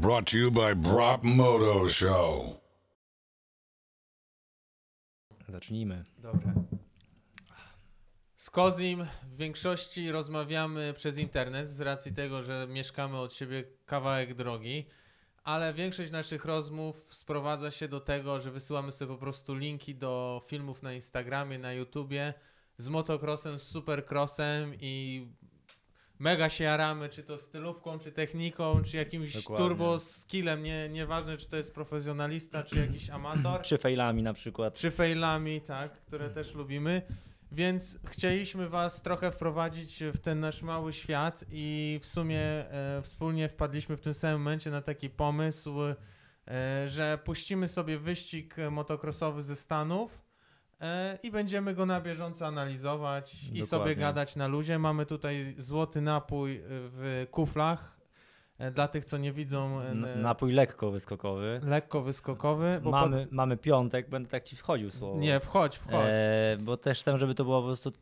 Brought to you by Brop Moto Show. Zacznijmy. Dobra. Z Kozim w większości rozmawiamy przez internet z racji tego, że mieszkamy od siebie kawałek drogi, ale większość naszych rozmów sprowadza się do tego, że wysyłamy sobie po prostu linki do filmów na Instagramie, na YouTubie z motocrossem, z supercrossem i mega się jaramy, czy to stylówką, czy techniką, czy jakimś Dokładnie. turbo skillem, nie, nieważne czy to jest profesjonalista, czy jakiś amator Czy failami na przykład. czy failami, tak, które też lubimy. Więc chcieliśmy Was trochę wprowadzić w ten nasz mały świat i w sumie e, wspólnie wpadliśmy w tym samym momencie na taki pomysł, e, że puścimy sobie wyścig motocrossowy ze Stanów i będziemy go na bieżąco analizować i Dokładnie. sobie gadać na luzie. Mamy tutaj złoty napój e, w kuflach. E, Dla tych, co nie widzą, e, N- Napój lekko wyskokowy. lekko wyskokowy. Mamy, mamy piątek, będę tak ci wchodził słowo. pod... Nie, wchodź, wchodź. E, bo też chcę, żeby to była po prostu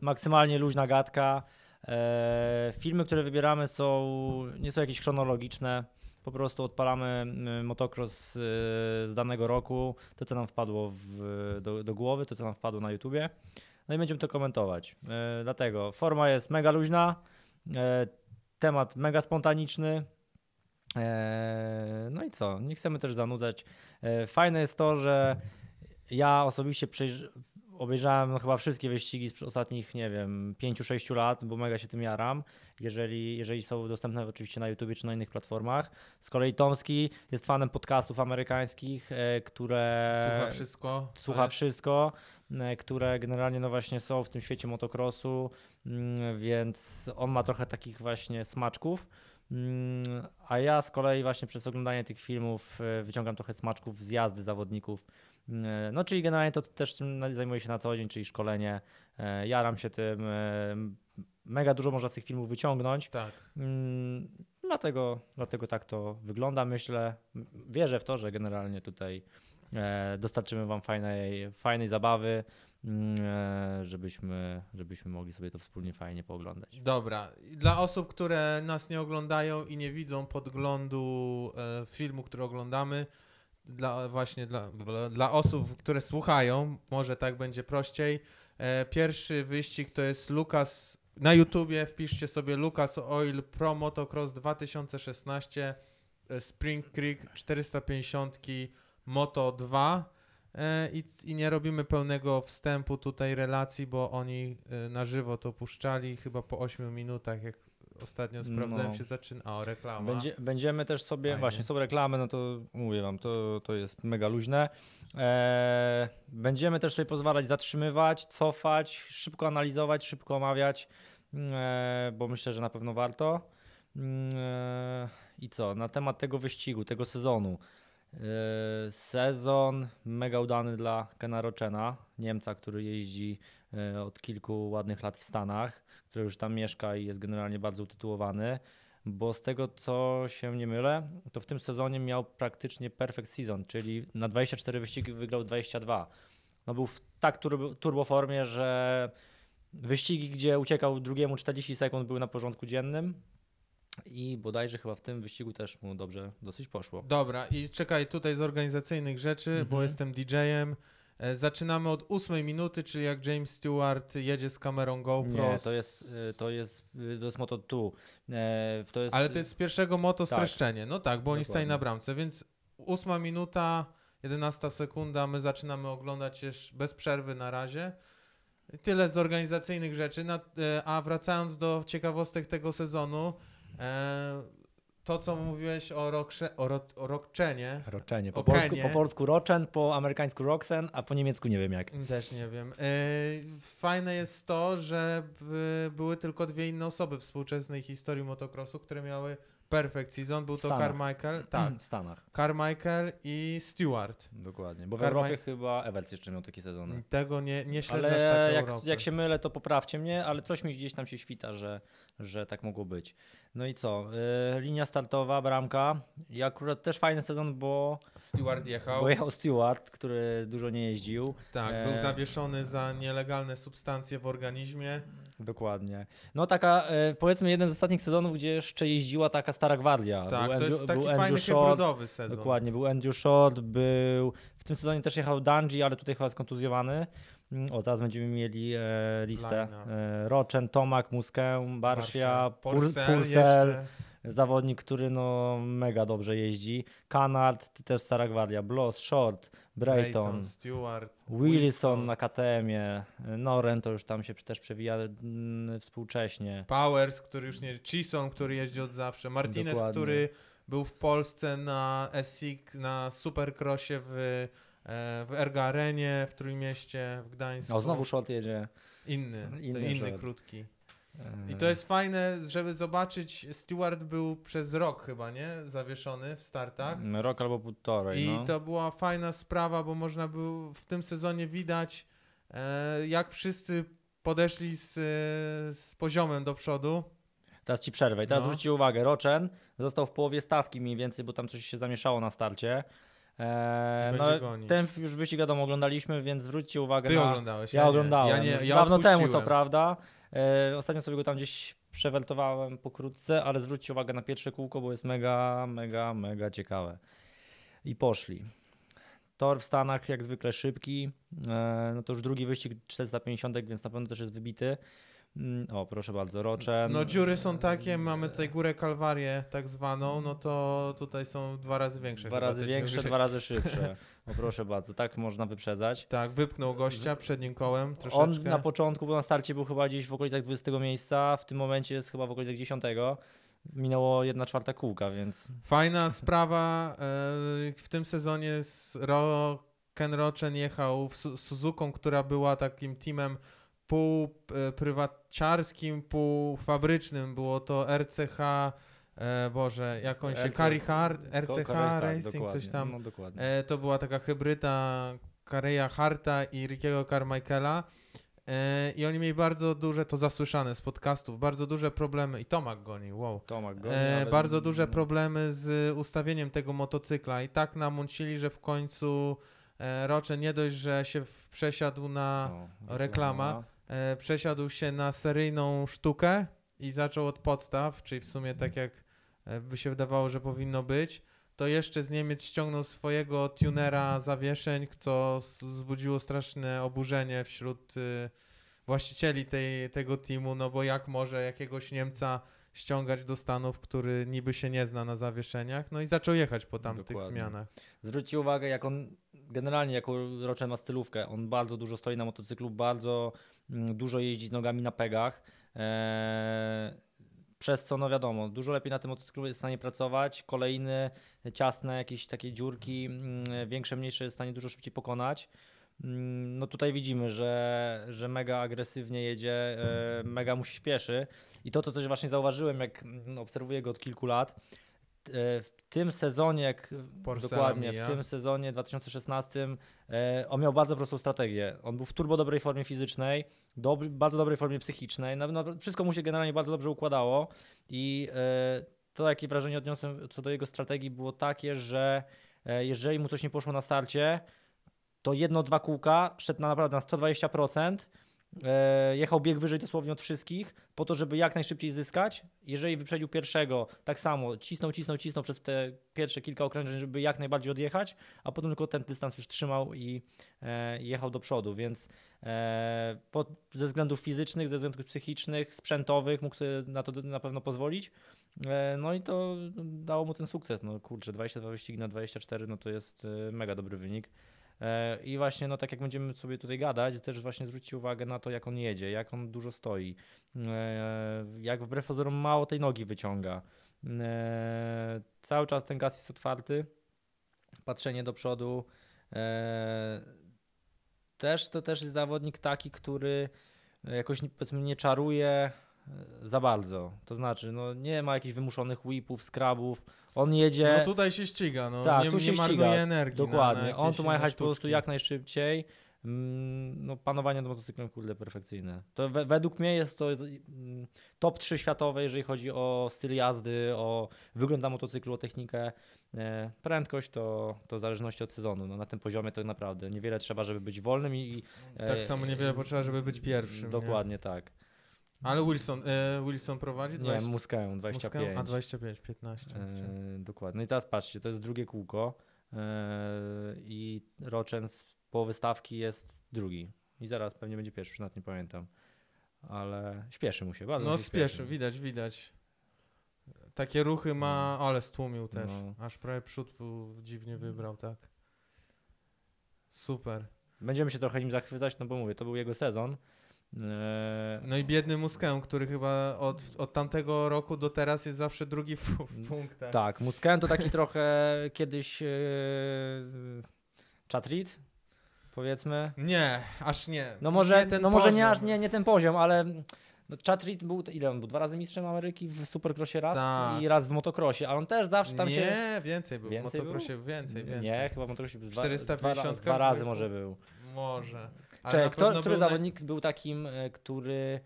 maksymalnie luźna gadka. E, filmy, które wybieramy są, nie są jakieś chronologiczne. Po prostu odpalamy y, motocross y, z danego roku, to co nam wpadło w, do, do głowy, to co nam wpadło na YouTubie. No i będziemy to komentować. E, dlatego forma jest mega luźna, temat mega spontaniczny. No i co? Nie chcemy też zanudzać. Fajne jest to, że ja osobiście obejrzałem no, chyba wszystkie wyścigi z ostatnich, nie wiem, 5-6 lat, bo mega się tym jaram, jeżeli, jeżeli są dostępne oczywiście na YouTube czy na innych platformach. Z kolei Tomski jest fanem podcastów amerykańskich, e, które Słucha wszystko. słucha ale- wszystko, e, które generalnie no właśnie są w tym świecie motocrossu, mm, więc on ma trochę takich właśnie smaczków. Mm, A ja z kolei właśnie przez oglądanie tych filmów e, wyciągam trochę smaczków z jazdy zawodników. Mm, No czyli generalnie to też zajmuję się na co dzień, czyli szkolenie. E, Jaram się tym. e, Mega dużo można z tych filmów wyciągnąć. Tak. Mm, Dlatego, dlatego tak to wygląda, myślę. Wierzę w to, że generalnie tutaj e, dostarczymy Wam fajnej, fajnej zabawy, mm, e, żebyśmy, żebyśmy mogli sobie to wspólnie fajnie pooglądać. Dobra. Dla osób, które nas nie oglądają i nie widzą podglądu e, filmu, który oglądamy, dla, właśnie dla, dla, osób, które słuchają, może tak będzie prościej. E, pierwszy wyścig to jest Lucas. Na YouTubie wpiszcie sobie Lucas Oil Pro Motocross 2016 e, Spring Creek 450 Moto 2. E, I, I nie robimy pełnego wstępu tutaj relacji, bo oni na żywo to puszczali chyba po 8 minutach, jak ostatnio sprawdzałem No. się zaczyna. O, reklama. Będzie, będziemy też sobie, Fajnie. właśnie są reklamy, no to mówię Wam, to, to jest mega luźne. E, będziemy też sobie pozwalać zatrzymywać, cofać, szybko analizować, szybko omawiać, e, bo myślę, że na pewno warto. Mm, E, I co, na temat tego wyścigu, tego sezonu. Sezon mega udany dla Kena Rochena, Niemca, który jeździ od kilku ładnych lat w Stanach, który już tam mieszka i jest generalnie bardzo utytułowany bo z tego co się nie mylę, to w tym sezonie miał praktycznie perfect season, czyli na 24 wyścigi wygrał 22. No był w tak turbo, turbo formie, że wyścigi, gdzie uciekał drugiemu 40 sekund były na porządku dziennym i bodajże chyba w tym wyścigu też mu dobrze dosyć poszło. Dobra, i czekaj tutaj z organizacyjnych rzeczy, bo Mhm. jestem DJ-em. E, Zaczynamy od ósmej minuty, czyli jak James Stewart jedzie z kamerą GoPro. Nie, to jest, y, to jest, y, to jest Moto 2. E, To jest, Ale to jest z pierwszego moto Tak. streszczenie. No tak, bo oni stali Dokładnie. na bramce, więc ósma minuta, 11 sekunda, my zaczynamy oglądać jeszcze bez przerwy na razie. Tyle z organizacyjnych rzeczy. E, a wracając do ciekawostek tego sezonu, e, to co mówiłeś o, o, ro, o rokczenie, Roczenie. Po, O polsku, Kenie. po polsku Rochen, po amerykańsku Roxen, a po niemiecku nie wiem jak. Też nie wiem. Yy, Fajne jest to, że były tylko dwie inne osoby w współczesnej historii motocrossu, które miały perfect season. Był to. Carmichael, tak, W Stanach. Carmichael i Stewart. Dokładnie. Bo w Carmi- Europie chyba Evans jeszcze miał takie sezony. Tego nie, nie śledzę aż tak Ale jak, Europy. jak się mylę, to poprawcie mnie, ale coś mi gdzieś tam się świta, że, że tak mogło być. No i co? Yy, linia startowa, bramka. I akurat też fajny sezon, bo, Stewart jechał. bo jechał Stewart, który dużo nie jeździł. Tak, E, był zawieszony za nielegalne substancje w organizmie. Dokładnie. No taka, e, powiedzmy, jeden z ostatnich sezonów, gdzie jeszcze jeździła taka stara gwardia. Tak, był to Andrew, jest taki fajny Andrew Short, hybrydowy sezon. Dokładnie, był Andrew Short, był... W tym sezonie też jechał Dungy, ale tutaj chyba skontuzjowany. Mm, O, teraz będziemy mieli e, listę. E, Rochen, Tomak, Muskę, Barsia, Pur- Purcell zawodnik, który no mega dobrze jeździ. Kanard, też stara gwardia, Bloss, Short, Brayton, Stewart, Wilson na KTM-ie, Noren to już tam się też przewija mm, współcześnie. Powers, który już nie... Chisholm, który jeździ od zawsze. Martinez, Dokładnie. który był w Polsce na SX, na Supercrossie w, w Erga Arenie w Trójmieście, w Gdańsku. O, znowu Short jedzie. Inny, Inny inny krótki. E, I to jest fajne, żeby zobaczyć, Stewart był przez rok chyba, nie? Zawieszony w startach. Rok albo półtorej, I no. to była fajna sprawa, bo można było w tym sezonie widać, e, jak wszyscy podeszli z, z poziomem do przodu. Teraz ci przerwę. I teraz No. zwróćcie uwagę, Rochen został w połowie stawki mniej więcej, bo tam coś się zamieszało na starcie. E, I no, ten już wyścig wiadomo oglądaliśmy, więc zwróćcie uwagę Ty na... oglądałeś. Ja nie. oglądałem. Ja nie, ja dawno temu, co prawda. E, ostatnio sobie go tam gdzieś przeweltowałem pokrótce, ale zwróćcie uwagę na pierwsze kółko, bo jest mega, mega, mega ciekawe. I poszli. Tor w Stanach jak zwykle szybki. E, no to już drugi wyścig 450, więc na pewno też jest wybity. Mm, O, proszę bardzo, Rochen. No dziury są takie, mamy tutaj górę Kalwarię tak zwaną, no to tutaj są dwa razy większe. Dwa razy większe, dwa razy szybsze. O proszę bardzo, tak można wyprzedzać. Tak, wypchnął gościa przednim kołem On troszeczkę. na początku, bo na starcie był chyba gdzieś w okolicach 20 miejsca, w tym momencie jest chyba w okolicach 10. Minęło jedna czwarta kółka, więc Fajna sprawa, e, w tym sezonie z Ken Rochen jechał Su- Suzuką, która była takim teamem pół prywaciarskim, pół fabrycznym. Było to RCH, e, Boże, jak on się, RC Cary Hard, RCH tak, Racing, dokładnie, coś tam. No. E, to była taka hybryda Careya Harta i Rickiego Carmichaela. E, I oni mieli bardzo duże, to zasłyszane z podcastów, bardzo duże problemy. I Tomak goni, wow. Tomak goni, E, bardzo duże problemy z ustawieniem tego motocykla i tak namącili, że w końcu e, Rocze nie dość, że się przesiadł na O, reklama. E, przesiadł się na seryjną sztukę i zaczął od podstaw, czyli w sumie tak jak e, by się wydawało, że powinno być. To jeszcze z Niemiec ściągnął swojego tunera zawieszeń, co wzbudziło straszne oburzenie wśród y, właścicieli tej, tego teamu, no bo jak może jakiegoś Niemca ściągać do Stanów, który niby się nie zna na zawieszeniach, no i zaczął jechać po tamtych Dokładnie. zmianach. Zwróćcie uwagę, jak on generalnie jako Rochen ma stylówkę. On bardzo dużo stoi na motocyklu, bardzo mm, dużo jeździ z nogami na pegach. Eee, przez co, no wiadomo, dużo lepiej na tym motocyklu jest w stanie pracować. Kolejne ciasne jakieś takie dziurki, mm, większe, mniejsze jest w stanie dużo szybciej pokonać. Mm, No tutaj widzimy, że, że mega agresywnie jedzie, e, mega mu się śpieszy. I to, to coś właśnie zauważyłem, jak obserwuję go od kilku lat. E, W tym sezonie, jak Porcela dokładnie, mija. w tym sezonie 2016 e, on miał bardzo prostą strategię. On był w turbo dobrej formie fizycznej, bardzo dobrej formie psychicznej. Na, na, wszystko mu się generalnie bardzo dobrze układało i e, to jakie wrażenie odniosłem co do jego strategii było takie, że e, jeżeli mu coś nie poszło na starcie, to jedno, dwa kółka szedł na naprawdę na 120%. E, jechał bieg wyżej dosłownie od wszystkich, po to, żeby jak najszybciej zyskać. Jeżeli wyprzedził pierwszego, tak samo cisnął, cisnął, cisnął przez te pierwsze kilka okrężeń, żeby jak najbardziej odjechać, a potem tylko ten dystans już trzymał i e, jechał do przodu, więc e, ze względów fizycznych, ze względów psychicznych, sprzętowych mógł sobie na to na pewno pozwolić. No i to dało mu ten sukces. No kurczę, 22 wyścigi na 24, no to jest mega dobry wynik. E, I właśnie, no tak jak będziemy sobie tutaj gadać, też właśnie zwróćcie uwagę na to, jak on jedzie, jak on dużo stoi, e, jak wbrew pozorom mało tej nogi wyciąga. E, Cały czas ten gaz jest otwarty, patrzenie do przodu. Też to też jest zawodnik taki, który jakoś powiedzmy nie czaruje za bardzo. To znaczy, no nie ma jakichś wymuszonych whipów, skrabów. On jedzie. No tutaj się ściga, no Tak, nie, tu się nie marnuje ściga. energii. Dokładnie. Na, na On tu ma jechać po prostu jak najszybciej. Mm, No, panowanie nad motocyklem, kurde, perfekcyjne. To we, według mnie jest to mm, top 3 światowe, jeżeli chodzi o styl jazdy, o wygląd na motocyklu, o technikę. E, Prędkość to, to w zależności od sezonu. No, na tym poziomie to naprawdę niewiele trzeba, żeby być wolnym i. i Tak e, samo niewiele potrzeba, żeby być pierwszym. nie? Dokładnie tak. Ale Wilson, e, Wilson prowadzi? Nie, 20, Muskę 25. Muskę? A 25, 15. E, dokładnie. No i teraz patrzcie, to jest drugie kółko e, i Rochen z połowy stawki jest drugi. I zaraz pewnie będzie pierwszy, już nawet nie pamiętam. Ale śpieszy mu się bardzo. No się spieszy, widać, widać. Takie ruchy ma, ale stłumił też. No. Aż prawie przód dziwnie wybrał, tak. Super. Będziemy się trochę nim zachwycać, no bo mówię, to był jego sezon. E, No i biedny Muskę, który chyba od, od tamtego roku do teraz jest zawsze drugi w, w punktach. Tak, Musken to taki trochę kiedyś e, Chatrit, powiedzmy. Nie, aż nie. No może, nie ten no może nie, aż nie, nie ten poziom, ale no Chatrit był, ile on był? Dwa razy mistrzem Ameryki w Supercrossie raz Tak. i raz w motocrossie, ale on też zawsze tam nie, się... więcej był. W motocrossie więcej, więcej. Nie, chyba w motocrossie był dwa, 450 dwa, dwa razy był- może był. Może. Czekaj, kto, który był naj- zawodnik był takim, e, który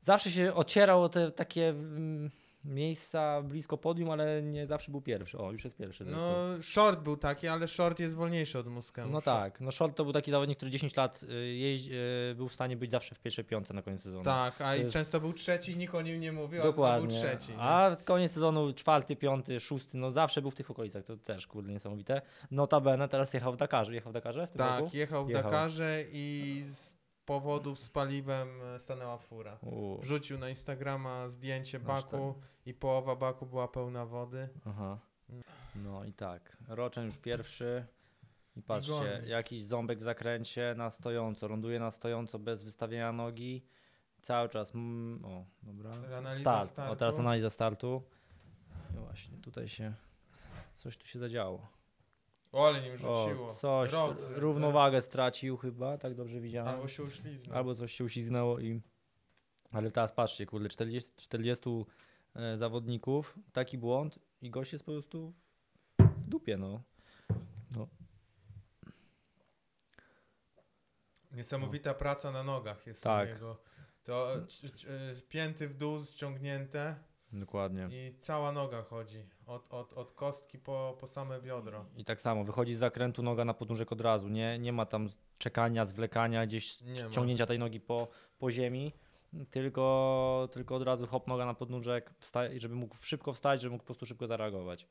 zawsze się ocierał o te takie mm, miejsca blisko podium, ale nie zawsze był pierwszy. O, już jest pierwszy. zresztą. No, short był taki, ale short jest wolniejszy od Muskę. No tak, no Short to był taki zawodnik, który 10 lat y, jeździ, y, był w stanie być zawsze w pierwszej piątce na koniec sezonu. Tak, a i jest- często był trzeci, nikt o nim nie mówił, a Dokładnie. był trzeci. nie? A koniec sezonu czwarty, piąty, szósty, no zawsze był w tych okolicach, to też kurde niesamowite. Notabene teraz jechał w Dakarze, jechał w Dakarze w tym tak, roku? jechał w Jechał. Dakarze i z powodów z paliwem e, stanęła fura. U, Wrzucił na Instagrama zdjęcie baku i połowa baku była pełna wody. aha. No i tak, Roczeń już pierwszy. I patrzcie, goni. jakiś ząbek w zakręcie na stojąco, ląduje na stojąco bez wystawienia nogi. Cały czas, mm, o dobra, Analiza start. O teraz analiza startu. No właśnie, tutaj się, coś tu się zadziało. O, ale nim O, rzuciło. coś, Rocy, równowagę stracił chyba, tak dobrze widziałem. Albo się uśliznął. Albo coś się uślizgnęło i... Ale teraz patrzcie, kurde, 40, 40 e, zawodników, taki błąd i gość jest po prostu w dupie, no. Niesamowita praca na nogach jest Tak. u niego. To c- e, pięty w dół ściągnięte Dokładnie. i cała noga chodzi. Od, od, od kostki po, po same biodro. I tak samo, wychodzi z zakrętu noga na podnóżek od razu, nie, nie ma tam czekania, zwlekania, gdzieś Nie ma. ciągnięcia tej nogi po, po ziemi, tylko, tylko od razu hop, noga na podnóżek, wsta- żeby mógł szybko wstać, żeby mógł po prostu szybko zareagować.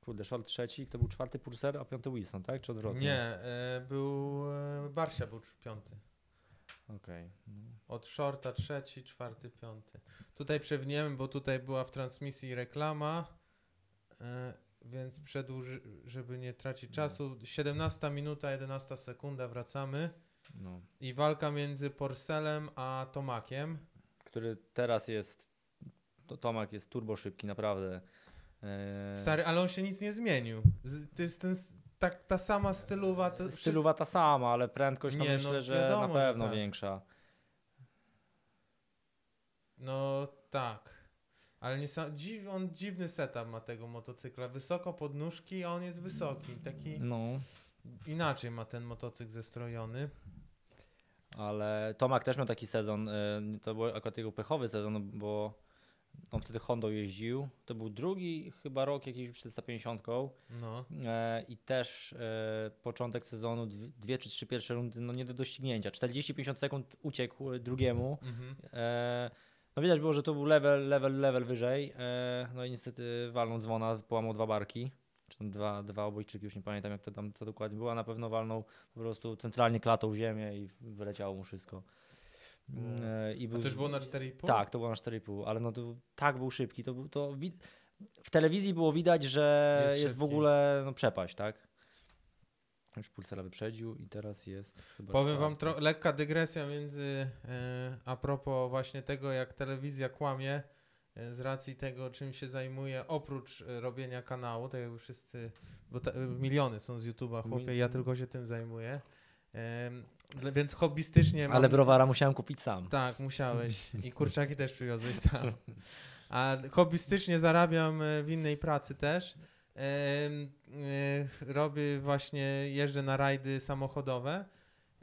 Kurde, short trzeci, to był czwarty Purser, a piąty Wilson, tak? Czy odwrotnie? Nie, e, był e, Barsia był piąty. Okej. Od shorta trzeci, czwarty, piąty. Tutaj przewiniemy, bo tutaj była w transmisji reklama, e, więc przedłuży, żeby nie tracić czasu. 17 minuta, 11 sekunda, wracamy. No. I walka między Porcelem a Tomakiem. Który teraz jest, to Tomak jest turbo szybki, naprawdę. Eee, Stary, ale on się nic nie zmienił. Z, to jest ten, s- tak, ta sama stylowa. To Stylowa ta sama, ale prędkość Nie, no, myślę, że wiadomo, na że pewno tak. większa. No tak. Ale nie sa- dziw, on dziwny setup ma tego motocykla. Wysoko podnóżki, a on jest wysoki. Taki No, inaczej ma ten motocykl zestrojony. ale Tomak też miał taki sezon, e, to był akurat jego pechowy sezon, bo on wtedy Hondą jeździł. To był drugi chyba rok jakiś 450 No. e, i też e, początek sezonu, dwie, czy trzy pierwsze rundy, no nie do doścignięcia. 40-50 sekund uciekł drugiemu. Mhm. E, no widać było, że to był level, level, level wyżej. E, no i niestety walną dzwona, połamał dwa barki. Czy tam dwa, dwa obojczyki, już nie pamiętam jak to tam co dokładnie było. Na pewno walnął po prostu centralnie klatą w ziemię i wyleciało mu wszystko. Mm, E, i A był to już z- było na 4,5? Tak, to było na 4,5, ale no to tak był szybki. To, był- to w telewizji było widać, że Jest jest, w ogóle no, przepaść, tak? Już Pulsera wyprzedził i teraz jest chyba Powiem wam, tro- lekka dygresja między, e, a propos właśnie tego, jak telewizja kłamie e, z racji tego, czym się zajmuje, oprócz robienia kanału, tak jakby wszyscy, bo ta, miliony są z YouTube'a, chłopie, ja tylko się tym zajmuję. Więc hobbystycznie mam... Ale browara musiałem kupić sam. Tak, musiałeś. I kurczaki też przywiozłeś sam. A hobbystycznie zarabiam e, w innej pracy też. E, Robię właśnie, jeżdżę na rajdy samochodowe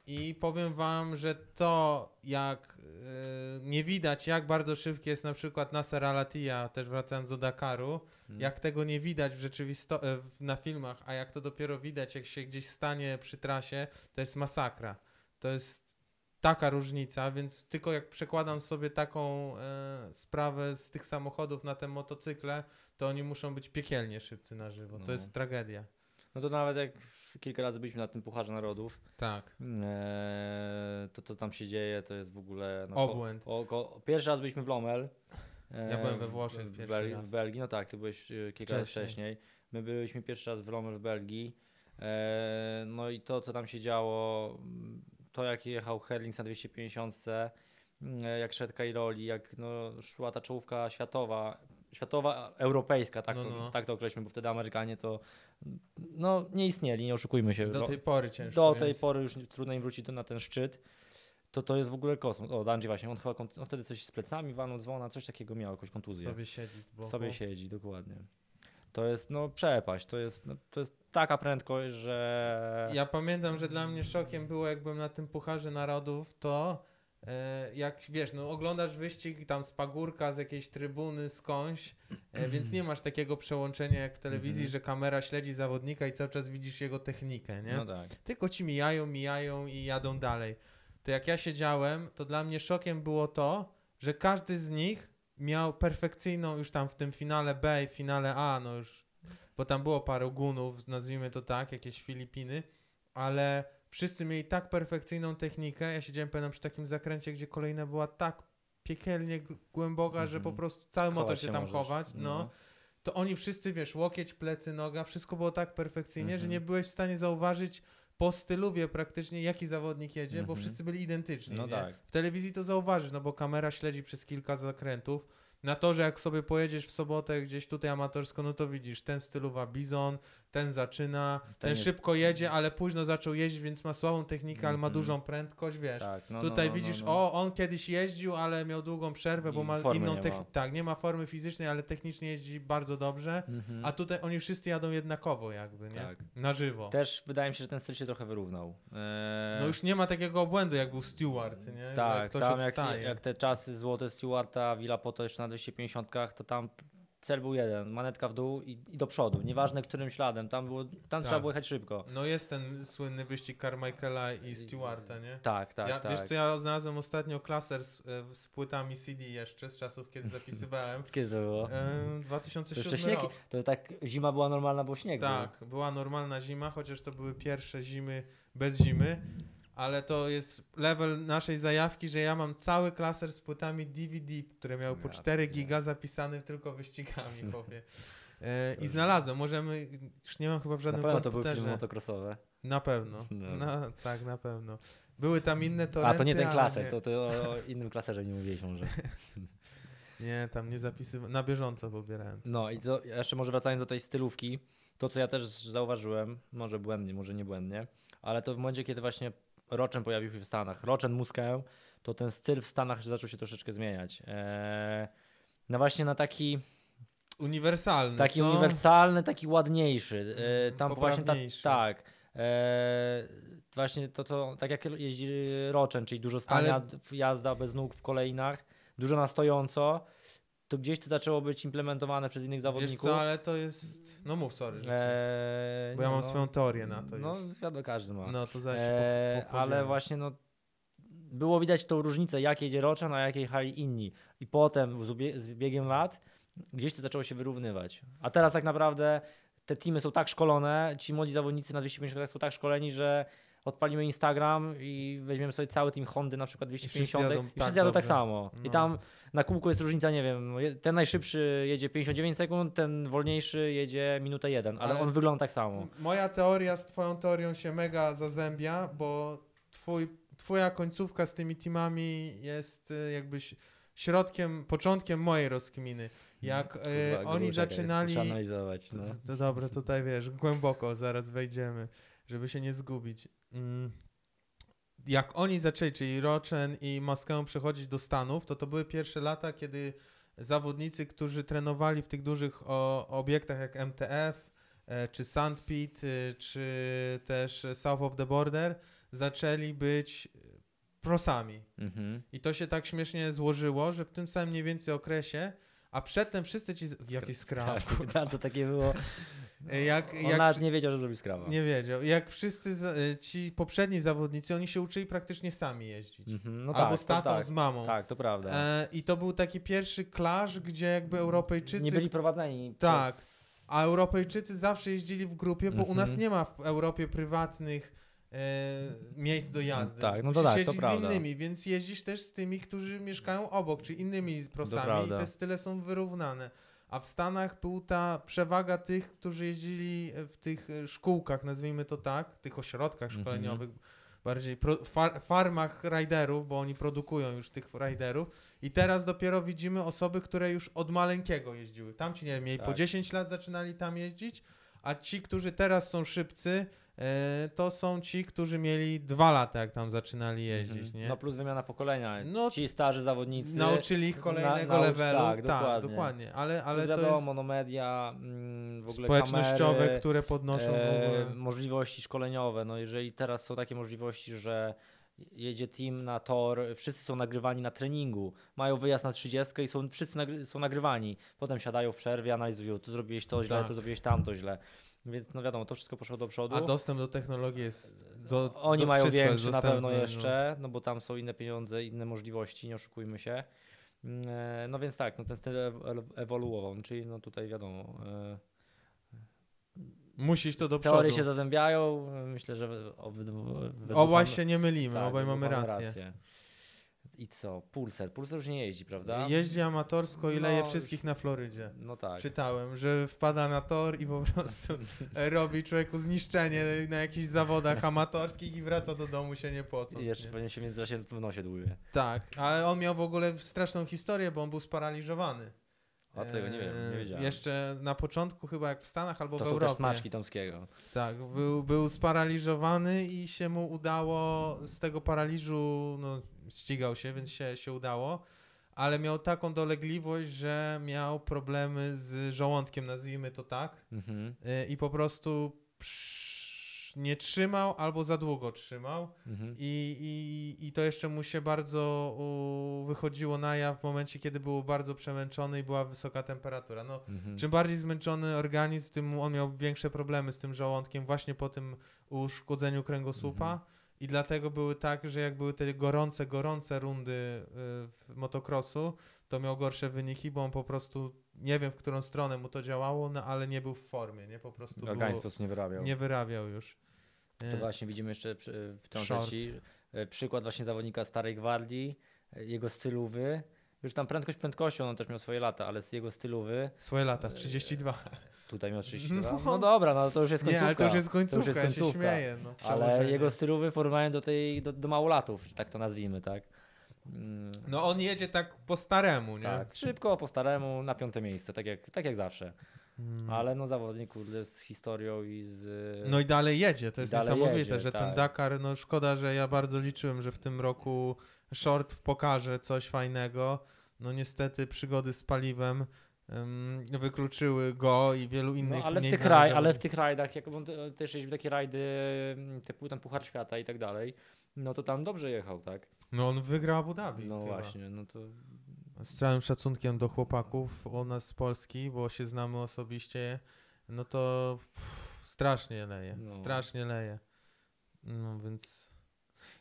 i powiem wam, że to jak e, nie widać, jak bardzo szybki jest na przykład Nasser Al-Attiyah, też wracając do Dakaru, Mm. jak tego nie widać w rzeczywisto- w- na filmach, a jak to dopiero widać, jak się gdzieś stanie przy trasie, to jest masakra. To jest taka różnica, więc tylko jak przekładam sobie taką e, sprawę z tych samochodów na te motocykle, to oni muszą być piekielnie szybcy na żywo. No. To jest tragedia. No to nawet jak kilka razy byliśmy na tym Pucharze Narodów, Tak. e, to co tam się dzieje, to jest w ogóle... No, Obłęd. O, o, pierwszy raz byliśmy w Lommel. e, Ja byłem we Włoszech w, pierwszy Bel- raz. w Belgii, no tak, ty byłeś e, kilka lat Wcześniej. My byliśmy pierwszy raz w Lommel w Belgii. E, no i to, co tam się działo, to jak jechał Herlings na 250, mm, jak szedł Kairoli, jak no, szła ta czołówka światowa, światowa, europejska, tak, No, to, no, no. tak to określmy, bo wtedy Amerykanie to no, nie istnieli, nie oszukujmy się. Do tej pory ciężko. do tej więc- pory już trudno im wrócić do- na ten szczyt. To to jest w ogóle kosmos. O, Danji właśnie, on chyba on wtedy coś z plecami walnął dzwona, coś takiego miał, jakąś kontuzję. Sobie siedzi z boku. Sobie siedzi, dokładnie. To jest no przepaść, to jest, no, to jest taka prędkość, że... Ja pamiętam, że dla mnie szokiem było, jak byłem na tym Pucharze Narodów, to e, jak wiesz, no oglądasz wyścig tam z pagórka, z jakiejś trybuny, skądś, e, więc nie masz takiego przełączenia jak w telewizji, Mhm. że kamera śledzi zawodnika i cały czas widzisz jego technikę, nie? No tak. Tylko ci mijają, mijają i jadą dalej. To jak ja siedziałem, to dla mnie szokiem było to, że każdy z nich miał perfekcyjną już tam w tym finale B i finale A, no już, bo tam było parę gunów, nazwijmy to tak, jakieś Filipiny, ale wszyscy mieli tak perfekcyjną technikę. Ja siedziałem pamiętam przy takim zakręcie, gdzie kolejna była tak piekielnie głęboka, że Mhm. po prostu cały motor Schować się się tam możesz. chować. No. To oni wszyscy, wiesz, łokieć, plecy, noga, wszystko było tak perfekcyjnie, że Mhm. nie byłeś w stanie zauważyć po styluwie praktycznie, jaki zawodnik jedzie, bo Mhm. wszyscy byli identyczni. No tak. W telewizji to zauważysz, no bo kamera śledzi przez kilka zakrętów. Na to, że jak sobie pojedziesz w sobotę gdzieś tutaj amatorsko, no to widzisz, ten stylowa Bizon, ten zaczyna, ten, jest- szybko jedzie, ale późno zaczął jeździć, więc ma słabą technikę, ale ma Mhm. dużą prędkość, wiesz. tak. No, Tutaj no, no, widzisz, no, no. o, on kiedyś jeździł, ale miał długą przerwę, bo I ma inną technikę. Tak, nie ma formy fizycznej, ale technicznie jeździ bardzo dobrze. Mhm. A tutaj oni wszyscy jadą jednakowo jakby, nie? Tak. Na żywo. Też wydaje mi się, że ten styl się trochę wyrównał. Eee, No już nie ma takiego obłędu, jak był Stewart, nie? że Tak, ktoś tam jak, jak te czasy złote Stewarta, Villa Poto jeszcze na 250, to tam cel był jeden, manetka w dół i, i do przodu, nieważne którym śladem, tam, było, tam trzeba było jechać szybko. No jest ten słynny wyścig Carmichaela i Stewarta, nie? Tak, tak, ja, tak. Wiesz co, ja znalazłem ostatnio klaser z, e, z płytami CD jeszcze, z czasów, kiedy zapisywałem. Kiedy to było? E, To 2007 jeszcze śnieg, rok. to tak zima była normalna, bo śnieg Tak, była normalna zima, chociaż to były pierwsze zimy bez zimy, ale to jest level naszej zajawki, że ja mam cały klaser z płytami DVD, które miały po Ja 4 pierdzielę. giga zapisane tylko wyścigami, powie. E, I znalazłem, możemy, już nie mam chyba w był. Na żadnym pewno to były komputerze. filmy motocrossowe. Na pewno, No. no, tak, na pewno. Były tam inne A, torenty, to nie ten klaser, nie, to ty o, innym klaserze nie mówiłeś może. nie, tam nie zapisywałem, na bieżąco pobierałem. No i co, jeszcze może wracając do tej stylówki, to co ja też zauważyłem, może błędnie, może nie błędnie, ale to w momencie, kiedy właśnie Rochen pojawił się w Stanach, Rochen Muskę, to ten styl w Stanach zaczął się troszeczkę zmieniać. Eee, no właśnie na taki, Uniwersalny, taki co? uniwersalny, taki ładniejszy. Eee, tam właśnie ta, tak. Eee, właśnie to, to, tak jak jeździ Rochen, czyli dużo stania, Ale- jazda bez nóg w kolejnach, dużo na stojąco, to gdzieś to zaczęło być implementowane przez innych Wiesz zawodników. co, ale to jest, no mów, sorry, Eee, bo ja nie, mam no, swoją teorię na to No, już. wiadomo, każdy ma. No to zaś Eee, po, po, ale właśnie no, było widać tą różnicę, jak jedzie Roczan, a jak jechali inni. I potem z biegiem lat gdzieś to zaczęło się wyrównywać. A teraz tak naprawdę te teamy są tak szkolone, ci młodzi zawodnicy na 250 są tak szkoleni, że odpalimy Instagram i weźmiemy sobie cały team Hondy na przykład 250 i jadą wszyscy, tak jadą tak samo. I No. tam na kółku jest różnica, nie wiem, ten najszybszy jedzie 59 sekund, ten wolniejszy jedzie minutę 1, ale, Ale- on wygląda tak samo. Moja teoria z twoją teorią się mega zazębia, bo twój, twoja końcówka z tymi teamami jest y, jakbyś środkiem, początkiem mojej rozkminy. Jak y, Kurwa, oni zaczynali... Analizować. To, No. to, to dobra, tutaj wiesz, głęboko zaraz wejdziemy, żeby się nie zgubić. Mm. Jak oni zaczęli, czyli Rochen i Maskę przechodzić do Stanów, to to były pierwsze lata, kiedy zawodnicy, którzy trenowali w tych dużych obiektach jak MTF, e, czy Sandpit, e, czy też South of the Border, zaczęli być prosami. Mhm. I to się tak śmiesznie złożyło, że w tym samym mniej więcej okresie, a przedtem wszyscy ci... z- Jaki skrap. Tak, to takie było. E, Jak, On jak nawet nie wiedział, że zrobił skrawa. nie wiedział. Jak wszyscy e, ci poprzedni zawodnicy, oni się uczyli praktycznie sami jeździć. Mhm, no Albo tak, z tatą, tak, z mamą. tak, to prawda. E, I to był taki pierwszy klasz, gdzie jakby Europejczycy nie byli prowadzeni. Tak. Przez... A Europejczycy zawsze jeździli w grupie, bo u nas Mhm. nie ma w Europie prywatnych e, miejsc do jazdy. Tak, no to Musisz tak, to z prawda. innymi, więc jeździsz też z tymi, którzy mieszkają obok, czy innymi prosami i te style są wyrównane. A w Stanach był ta przewaga tych, którzy jeździli w tych e, szkółkach, nazwijmy to tak, tych ośrodkach Mhm. szkoleniowych, bardziej pro, far, farmach riderów, bo oni produkują już tych riderów. I teraz dopiero widzimy osoby, które już od maleńkiego jeździły. Tamci, nie wiem, mieli po Tak. 10 lat zaczynali tam jeździć, a ci, którzy teraz są szybcy, e, to są ci, którzy mieli dwa lata, jak tam zaczynali jeździć, Mhm. nie? No plus wymiana pokolenia. No, Ci starzy zawodnicy. Nauczyli ich kolejnego naucz- levelu. tak, Tak, dokładnie. dokładnie. Ale, ale to wiadomo, jest no media, mm, w ogóle społecznościowe, kamery, które podnoszą e, możliwości szkoleniowe. No jeżeli teraz są takie możliwości, że jedzie team na tor, wszyscy są nagrywani na treningu, mają wyjazd na 30 i są, wszyscy nagry- są nagrywani. Potem siadają w przerwie, analizują, tu zrobiłeś to źle, Tak. tu zrobiłeś tamto źle. Więc no wiadomo, to wszystko poszło do przodu. A dostęp do technologii jest. Do, Oni do mają większy na pewno no. jeszcze, no. bo tam są inne pieniądze, inne możliwości, nie oszukujmy się. Mm, e, No więc tak, no ten styl ew- ewoluował, czyli no tutaj wiadomo, e, Musi iść to do teorie przodu. się zazębiają, myślę, że obydwu- Obaj mamy- się nie mylimy, tak, obaj według mamy rację. I co? Pulser. Pulser już nie jeździ, prawda? Jeździ amatorsko i No, leje wszystkich na Florydzie. No tak. Czytałem, że wpada na tor i po prostu robi człowieku zniszczenie na jakichś zawodach amatorskich i wraca do domu się nie pocąc. I jeszcze nie? pewnie się międzyczasie w nosie dłuje. Tak, ale on miał w ogóle straszną historię, bo on był sparaliżowany. A tego nie wiem, nie Eee, wiedziałem. Jeszcze na początku chyba jak w Stanach albo To w są Europie. też smaczki Tomskiego. Tak, był, był sparaliżowany i się mu udało z tego paraliżu, no ścigał się, więc się, się udało, ale miał taką dolegliwość, że miał problemy z żołądkiem, nazwijmy to tak, Mhm. y, i po prostu nie trzymał albo za długo trzymał Mhm. i, i, i to jeszcze mu się bardzo u, wychodziło na jaw w momencie, kiedy był bardzo przemęczony i była wysoka temperatura. No, Mhm. Czym bardziej zmęczony organizm, tym on miał większe problemy z tym żołądkiem właśnie po tym uszkodzeniu kręgosłupa. Mhm. I dlatego były tak, że jak były te gorące, gorące rundy y, w motocrossu, to miał gorsze wyniki, bo on po prostu, nie wiem w którą stronę mu to działało, no ale nie był w formie, nie? Po prostu Organizm po było, prostu nie wyrabiał. nie wyrabiał już. To Y, właśnie widzimy jeszcze w Short. ci e, przykład właśnie zawodnika starej gwardii, e, jego stylowy. Już tam prędkość prędkością, on też miał swoje lata, ale z jego stylowy, Swoje lata, 32. tutaj miał 32. No. No dobra, no to już jest Nie, końcówka. ale to już jest końcówka, jest ja się końcówka. śmieję. No, Ale jego stylowy w porównaniu do tej, do, do małolatów, tak to nazwijmy, tak? Mm, No on jedzie tak po staremu, nie? Tak, szybko, po staremu, na piąte miejsce, tak jak, tak jak zawsze. Mm. Ale no zawodnik, kurde, z historią i z... No i dalej jedzie, to jest niesamowite, jedzie, że ten tak. Dakar, no szkoda, że ja bardzo liczyłem, że w tym roku short pokaże coś fajnego. No niestety przygody z paliwem em, wykluczyły go i wielu innych No, ale, w tych raj, ale w tych rajdach, jak on te- też jeździł takie rajdy typu ten Puchar Świata i tak dalej, no to tam dobrze jechał, tak? No on wygrał Abu Dhabi No chyba. właśnie, no to Z całym szacunkiem do chłopaków u nas z Polski, bo się znamy osobiście, no to pff, strasznie leje, No. strasznie leje. No więc...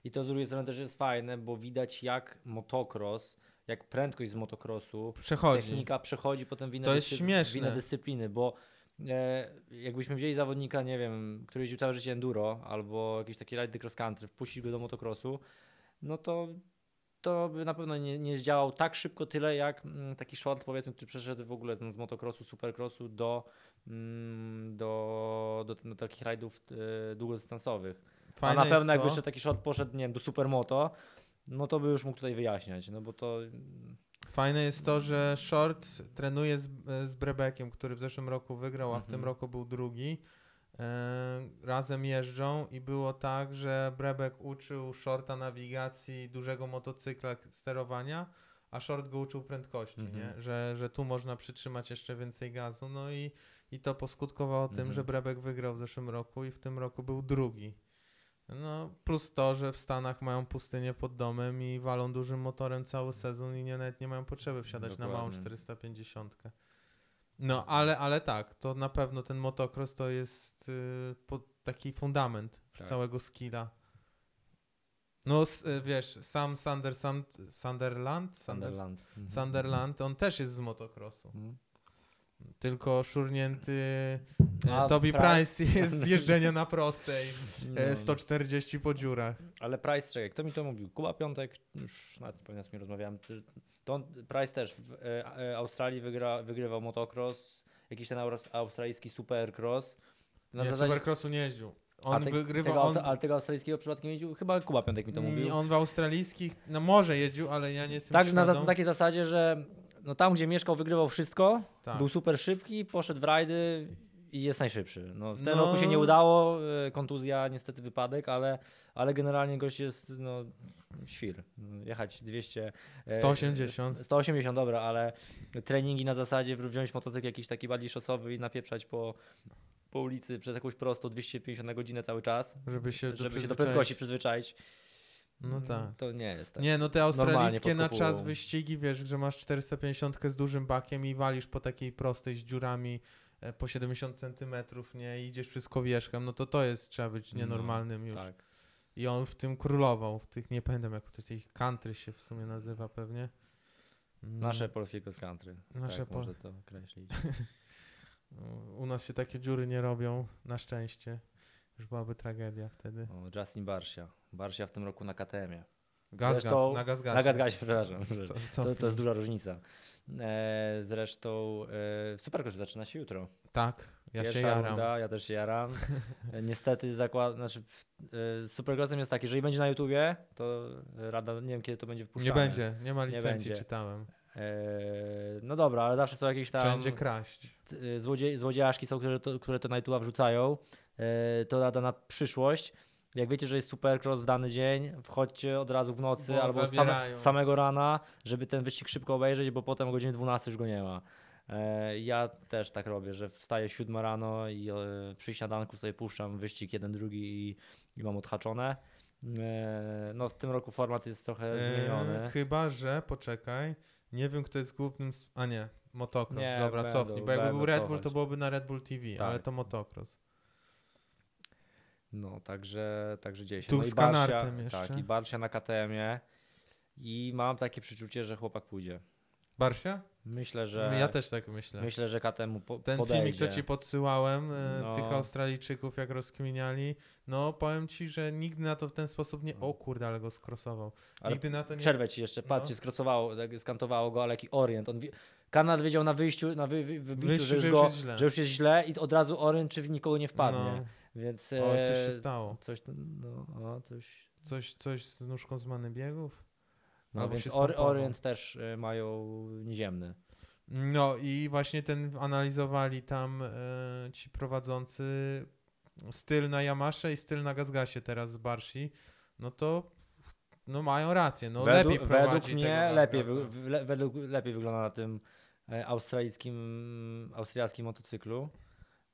i to z drugiej strony też jest fajne, bo widać jak motocross, jak prędkość z motocrossu, Przechodzi. technika przechodzi potem w inne, To jest śmieszne. w inne dyscypliny, bo e, jakbyśmy wzięli zawodnika, nie wiem, który jeździł całe życie enduro albo jakiś taki ride cross country, wpuścić go do motocrossu, no to to by na pewno nie, nie zdziałał tak szybko tyle jak mm, taki short powiedzmy, który przeszedł w ogóle no, z motocrossu, supercrossu do, mm, do, do, do takich rajdów e, długodystansowych. A Fajne na jest pewno jakby jeszcze taki short poszedł, nie wiem, do supermoto, no to by już mógł tutaj wyjaśniać, no bo to Fajne jest to, że Short trenuje z, z Brebekiem, który w zeszłym roku wygrał, a w Mhm. tym roku był drugi. E, razem jeżdżą i było tak, że Brebek uczył Shorta nawigacji dużego motocykla sterowania, a Short go uczył prędkości, Mhm. nie? Że, że tu można przytrzymać jeszcze więcej gazu. No i, i to poskutkowało tym, Mhm. że Brebek wygrał w zeszłym roku i w tym roku był drugi. No, plus to, że w Stanach mają pustynię pod domem i walą dużym motorem cały sezon i nie, nawet nie mają potrzeby wsiadać na małą Dokładnie. 450. No, ale, ale tak, to na pewno ten motocross to jest y, taki fundament Tak. całego skilla. No, y, wiesz, sam Sunderland, Sunderland, Sunderland. Mhm. Sunderland, on też jest z motocrossu. Mhm. Tylko szurnięty e, A Toby Price- Price jest z jeżdżenia na prostej, e, No. 140 po dziurach. Ale Price, czekaj, kto mi to mówił? Kuba Piątek, już nawet pewnie z nim rozmawiałem. To on, Price też w e, Australii wygra, wygrywał motocross, jakiś ten aus- australijski supercross. Na nie, zasadzie- Supercrossu nie jeździł. On te- wygrywał, tego, on, Ale tego australijskiego przypadkiem jeździł? Chyba Kuba Piątek mi to mówił. on w australijskich, no może jeździł, ale ja nie jestem Tak, na, na takiej zasadzie, że no tam, gdzie mieszkał, wygrywał wszystko, Tak. był super szybki, poszedł w rajdy i jest najszybszy. No, w tym No. roku się nie udało, e, kontuzja, niestety wypadek, ale, ale generalnie gość jest no, świr. Jechać 200... e, 180. 180, dobra, ale treningi na zasadzie wziąć motocykl jakiś taki bardziej szosowy i napieprzać po, po ulicy przez jakąś prostą 250 na godzinę cały czas, żeby się, do żeby się do prędkości przyzwyczaić. No tak. To nie jest tak. Nie, no te australijskie na czas wyścigi, wiesz, że masz 450 z dużym bakiem i walisz po takiej prostej z dziurami e, po 70 centymetrów, nie, i idziesz wszystko wierzchem, no to to jest, trzeba być No, nienormalnym już. Tak. I on w tym królował, w tych, nie pamiętam jak to tych country się w sumie nazywa pewnie. Mm, Nasze polskie cross country. Nasze tak, po- może to określić. U nas się takie dziury nie robią, na szczęście. Już byłaby tragedia wtedy. O, Justin Barsia. Barsia w tym roku na KTM-ie. Gaz, Zresztą- gaz, na gaz, gaz. Na przepraszam. Co, co To, to jest duża różnica. E, zresztą e, Supercross zaczyna się jutro. Tak, ja Pierwsza się jaram. Runda, ja też się jaram. E, Niestety zakład, znaczy e, Supercrossem jest tak, jeżeli będzie na YouTubie, to Rada, nie wiem kiedy to będzie Nie wpuszczane. będzie, nie ma Nie licencji, będzie. czytałem. E, no dobra, ale zawsze są jakieś tam Wszędzie kraść. t- złodziej, złodziejaszki są, które to, które to na YouTube'a wrzucają. E, to rada na przyszłość. Jak wiecie, że jest Supercross w dany dzień, wchodźcie od razu w nocy Bo albo z same, samego rana, żeby ten wyścig szybko obejrzeć, bo potem o godzinie 12 już go nie ma. E, ja też tak robię, że wstaję 7 rano i e, przy śniadanku sobie puszczam wyścig jeden, drugi i, i mam odhaczone. No w tym roku format jest trochę zmieniony. E, chyba, że, poczekaj, nie wiem kto jest głównym, a nie, motocross, Nie, dobra, będą, cofnij, bo jakby był Red Bull, to byłoby na Red Bull TV, Tak. ale to motocross. No, także, także dzieje się. Tu no z i Barsia, Kanartem jeszcze. Tak, i Barsia na KTM-ie i mam takie przeczucie, że chłopak pójdzie. Barsia? Myślę, że Ja też tak myślę. myślę, że KTM po, Ten podejdzie. filmik, co ci podsyłałem, e, No. tych Australijczyków, jak rozkminiali, no powiem ci, że nigdy na to w ten sposób nie... O kurde, ale go skrosował. Ale Nigdy na to nie... Przerwę ci jeszcze, patrzcie, No. skrocowało, tak, skantowało go, ale jaki orient. On Kanad wiedział na wyjściu, na wy, wy, wybiciu, Wyjściu, że, już że już go, że już jest źle i od razu orient, czy w nikogo nie wpadnie. Więc No. O, e, coś się stało. coś, no, o, coś, Coś, coś z nóżką zmany biegów? no, Albo więc or, orient też e, mają nieziemny. No i właśnie ten analizowali tam e, ci prowadzący styl na Yamasze i styl na Gazgasie teraz z Barsi, no to no mają rację, no według, lepiej prowadzi według mnie lepiej, według, lepiej wygląda na tym e, australijskim, austriackim motocyklu.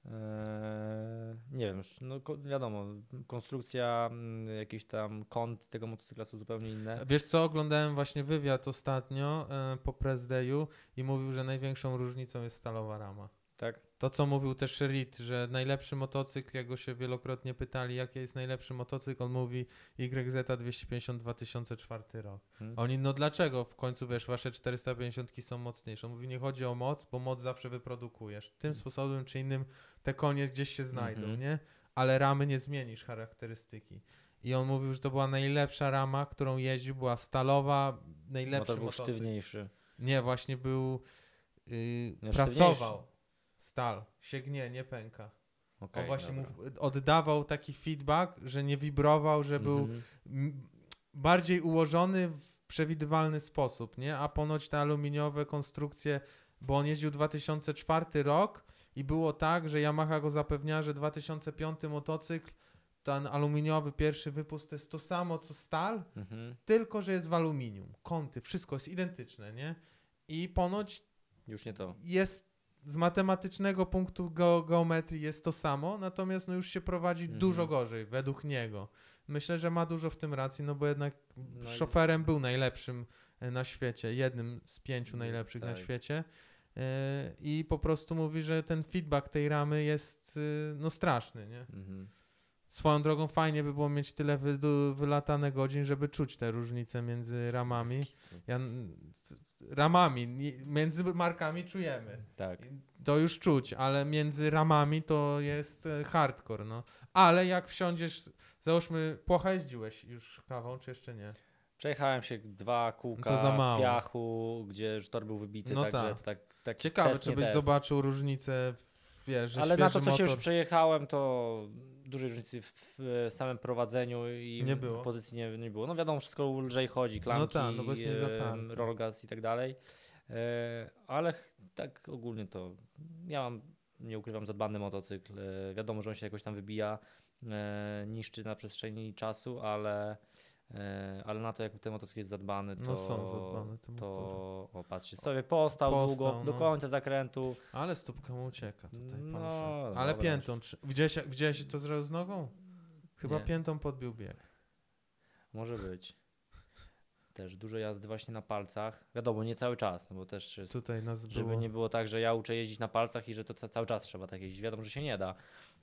E, nie wiem, no wiadomo, konstrukcja, mm, jakiś tam kąt tego motocykla są zupełnie inne. Wiesz co, oglądałem właśnie wywiad ostatnio e, po press dayu i mówił, że największą różnicą jest stalowa rama. Tak? To, co mówił też Reed, że najlepszy motocykl, jak go się wielokrotnie pytali, jaki jest najlepszy motocykl, on mówi YZ 250 2004 rok. Hmm. Oni, no dlaczego w końcu, wiesz, wasze 450 są mocniejsze? On mówi, nie chodzi o moc, bo moc zawsze wyprodukujesz. Tym sposobem czy innym te konie gdzieś się znajdą, Mhm. nie? Ale ramy nie zmienisz charakterystyki. I on mówił, że to była najlepsza rama, którą jeździł, była stalowa, najlepszy Motor był motocykl. sztywniejszy. Nie, właśnie był, yy, No, pracował. Stal, się gnie, nie pęka. Okej, On właśnie mu oddawał taki feedback, że nie wibrował, że był Mhm. bardziej ułożony w przewidywalny sposób, nie? A ponoć te aluminiowe konstrukcje, bo on jeździł 2004 rok i było tak, że Yamaha go zapewniała, że 2005 motocykl, ten aluminiowy pierwszy wypust to jest to samo co stal, Mhm. tylko że jest w aluminium. Kąty, wszystko jest identyczne, nie? I ponoć Już nie to. jest z matematycznego punktu ge- geometrii jest to samo, natomiast no już się prowadzi Mhm. dużo gorzej, według niego. Myślę, że ma dużo w tym racji, no bo jednak No szoferem był najlepszym e, na świecie, jednym z pięciu No, najlepszych na tak. świecie. e, i po prostu mówi, że ten feedback tej ramy jest y, no straszny, nie? Mhm. Swoją drogą fajnie by było mieć tyle wydu- wylatane godzin, żeby czuć te różnice między ramami. Ja, ramami, między markami czujemy. Tak. To już czuć, ale między ramami to jest e, hardcore, no. Ale jak wsiądziesz, załóżmy, Płocha jeździłeś już kawą, czy jeszcze nie? Przejechałem się dwa kółka mało. piachu, gdzie tor był wybity, No także tak. tak, tak Ciekawe, czy byś test. zobaczył różnicę, w, wiesz, Ale na to, co się już motor- przejechałem, to dużej różnicy w, samym prowadzeniu i Nie pozycji nie, nie było. No wiadomo, wszystko lżej chodzi, klamki, no roll gas i tak dalej. E, ale tak ogólnie to ja mam, nie ukrywam, zadbany motocykl. E, wiadomo, że on się jakoś tam wybija, e, niszczy na przestrzeni czasu, ale, ale na to, jak ten motocykl jest zadbany, to, No są zadbane te to o, patrzcie, sobie postał, Postał, długo, do no. końca zakrętu. Ale stópka mu ucieka tutaj, No. Ale dobra. piętą, trzy- widziałeś, widziałeś co zrobił z nogą? Chyba Nie. piętą podbił bieg. Może być. Też dużo jazdy właśnie na palcach. Wiadomo, nie cały czas, no bo też jest, Tutaj nas żeby było. nie było tak, że ja uczę jeździć na palcach i że to ca- cały czas trzeba tak jeździć. Wiadomo, że się nie da,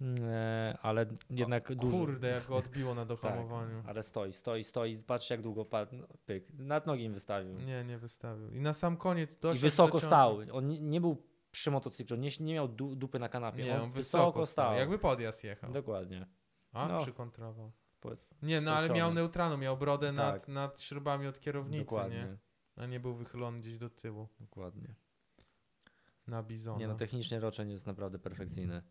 Mm, e, ale jednak dużo. Kurde, jak go odbiło na dohamowaniu. Ale stoi, stoi, stoi. Patrz jak długo padł. No, pyk. Nad nogi im wystawił. Nie, nie wystawił. I na sam koniec I doszedł wysoko do ciąży. stał. On nie, nie był przy motocyklu, nie, nie miał du, dupy na kanapie. Nie, on, wysoko stał. Jakby podjazd jechał. Dokładnie. A, no. przykontrował. Nie, no ale miał neutralną, miał brodę nad, Tak. nad śrubami od kierownicy, Dokładnie. nie? A nie był wychylony gdzieś do tyłu, Dokładnie. na bizona. Nie no, technicznie roczeń jest naprawdę perfekcyjny.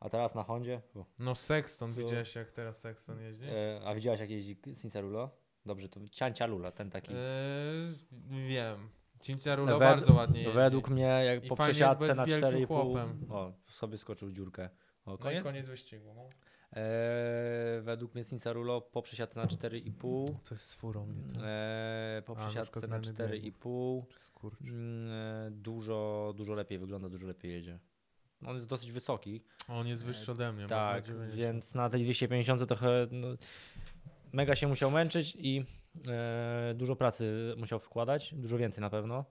A teraz na Hondzie? O. No Sexton, Co? widziałeś jak teraz Sexton jeździ? E, a widziałeś jak jeździ Cincerulo? Dobrze, to Ciancia Lula, ten taki. Eee, wiem. Cinciarulo Wed- bardzo ładnie jeździ. Według mnie jak I po przesiadce na wielkim 4,5 chłopem. o, sobie skoczył dziurkę. O, No i koniec? koniec wyścigu. No. E, według mnie Cincerulo po przesiadce na 4,5 To jest z furą, nie to. e, po A, na przesiadce na zmiany 4,5 Czy skurcz. mm, e, dużo, dużo lepiej wygląda, dużo lepiej jedzie. On jest dosyć wysoki, On jest wyższy ode mnie. bo Tak, zna 90. więc na tej 250 trochę no, mega się musiał męczyć i e, dużo pracy musiał wkładać, dużo więcej na pewno,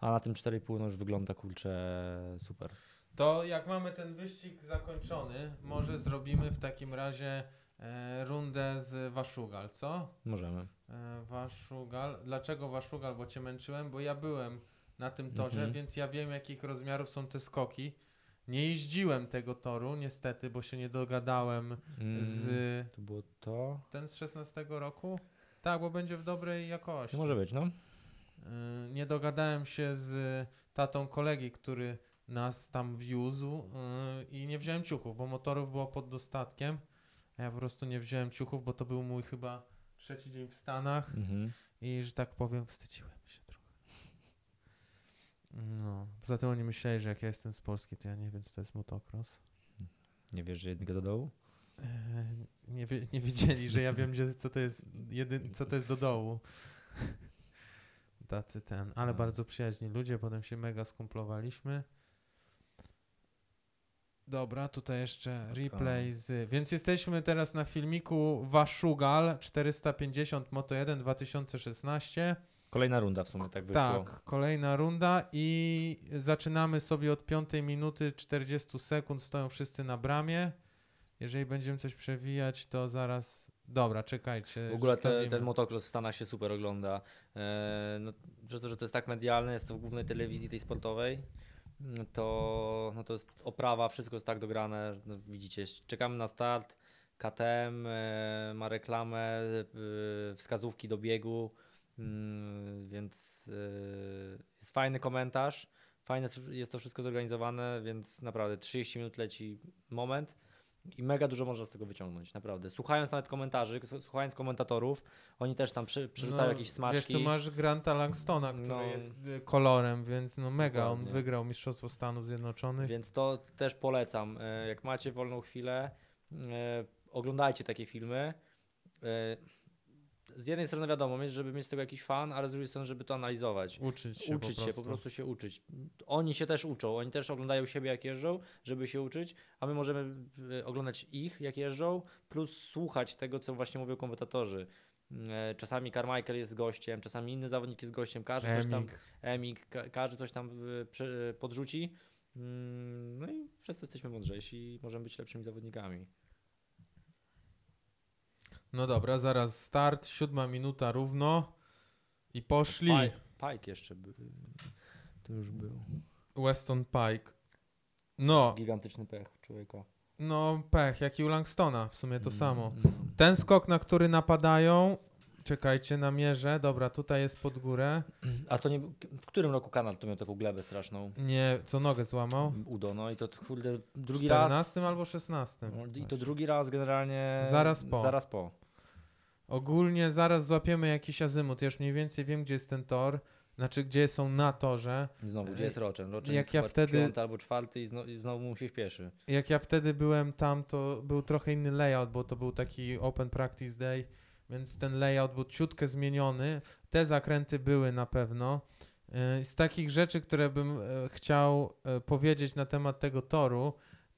a na tym 4,5 no już wygląda kurczę super. To jak mamy ten wyścig zakończony, może zrobimy w takim razie e, rundę z Waszugal, co? Możemy. E, Waszugal. Dlaczego Waszugal? Bo cię męczyłem, bo ja byłem na tym torze, Mhm. więc ja wiem jakich rozmiarów są te skoki. Nie jeździłem tego toru, niestety, bo się nie dogadałem Mm, z To było to? ten z 16 roku. Tak, bo będzie w dobrej jakości. Może być, no. Y, Nie dogadałem się z tatą kolegi, który nas tam wiózł y, i nie wziąłem ciuchów, bo motorów było pod dostatkiem. A ja po prostu nie wziąłem ciuchów, bo to był mój chyba trzeci dzień w Stanach Mhm. i, że tak powiem, wstydziłem się trochę. No, poza tym oni myśleli, że jak ja jestem z Polski, to ja nie wiem, co to jest motocross. Nie wiesz, że jednego do dołu? E, Nie, wie, nie wiedzieli, że ja wiem, gdzie, co, to jest jedy, co to jest do dołu. Tacy ten, ale No. bardzo przyjaźni ludzie, potem się mega skumplowaliśmy. Dobra, tutaj jeszcze replay z... Więc jesteśmy teraz na filmiku Waszugal 450 Moto1 2016. Kolejna runda w sumie tak wyszło. Tak, kolejna runda i zaczynamy sobie od 5 minuty 40 sekund, stoją wszyscy na bramie. Jeżeli będziemy coś przewijać, to zaraz... Dobra, czekajcie. W ogóle te, ten motocross w Stanach się super ogląda. E, no, przez to, że to jest tak medialne, jest to w głównej telewizji tej sportowej, to, no to jest oprawa, wszystko jest tak dograne. No, widzicie, czekamy na start. KTM e, ma reklamę, e, wskazówki do biegu, mm, więc e, jest fajny komentarz. Fajne jest to wszystko zorganizowane, więc naprawdę 30 minut leci moment. I mega dużo można z tego wyciągnąć, naprawdę. Słuchając nawet komentarzy, słuchając komentatorów, oni też tam przy, przerzucają jakieś smaczki. No, Wiesz, tu masz Granta Langstona, który No. jest y, kolorem, więc no mega, on wygrał Mistrzostwo Stanów Zjednoczonych. Więc to też polecam. E, Jak macie wolną chwilę, e, oglądajcie takie filmy. E, Z jednej strony wiadomo, żeby mieć z tego jakiś fan, ale z drugiej strony, żeby to analizować. Uczyć się uczyć po się, prostu. po prostu się uczyć. Oni się też uczą, oni też oglądają siebie jak jeżdżą, żeby się uczyć, a my możemy e, oglądać ich jak jeżdżą, plus słuchać tego, co właśnie mówią komentatorzy. E, Czasami Carmichael jest gościem, czasami inny zawodnik jest gościem, każdy coś tam, Emik. Emik, ka- każdy coś tam prze- podrzuci. Mm, No i przez to jesteśmy mądrzejsi i możemy być lepszymi zawodnikami. No dobra, zaraz start, siódma minuta równo i poszli. Pike, Pike jeszcze by, to już był. Weston Pike. No, Gigantyczny pech człowieka. no pech, jak i u Langstona, w sumie to Mm, samo. mm. Ten skok, na który napadają, czekajcie, na mierze, dobra, tutaj jest pod górę. A to nie, w którym roku kanal to miał taką glebę straszną? Nie, co nogę złamał? Udo, no i to kurde drugi 14 raz. albo 16. No, I to drugi raz generalnie. Zaraz po. Zaraz po. Ogólnie zaraz złapiemy jakiś azymut. Ja już mniej więcej wiem, gdzie jest ten tor. Znaczy, gdzie są na torze. Znowu, gdzie jest Rochen? Rochen Jak jest ja wtedy- piąty albo czwarty i, zno, i znowu mu się śpieszy. Jak ja wtedy byłem tam, to był trochę inny layout, bo to był taki open practice day, więc ten layout był ciutkę zmieniony. Te zakręty były na pewno. Yy, Z takich rzeczy, które bym e, chciał e, powiedzieć na temat tego toru,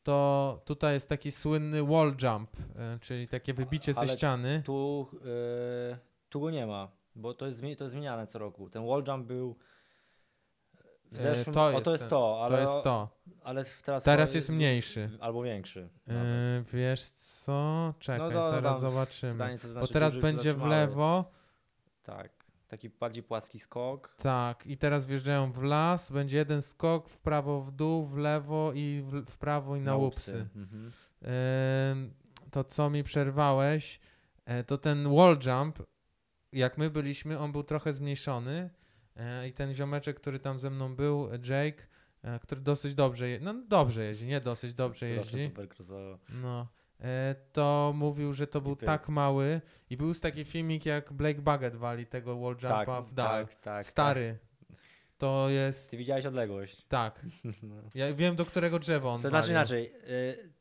to tutaj jest taki słynny wall jump, e, czyli takie wybicie ze Ale ściany. Tu, yy, tu go nie ma, bo to jest, to jest zmieniane co roku. Ten wall jump był w E, zeszłym... to o, jest to jest to, ale, To jest to. ale teraz, Teraz jest mniejszy. Albo większy. Yy, wiesz co? Czekaj, No to- zaraz tam zobaczymy. Co to Bo znaczy teraz duży czy będzie w zatrzymały. lewo. Tak, taki bardziej płaski skok. Tak, i teraz wjeżdżają w las, będzie jeden skok w prawo, w dół, w lewo i w, w prawo i na, łupsy. Mhm. Ym, to co mi przerwałeś, e, to ten wall jump, jak my byliśmy, on był trochę zmniejszony. E, i ten ziomeczek, który tam ze mną był, Jake, e, który dosyć dobrze, je, no dobrze jeździ, nie dosyć dobrze jeździ, super no, to mówił, że to był tak mały i był taki filmik, jak Blake Baggett wali tego wall jumpa Tak, w dal. tak, tak. Stary. To jest, Tak. Ty widziałeś odległość. tak, No. ja wiem do którego drzewa on To znaczy inaczej. y,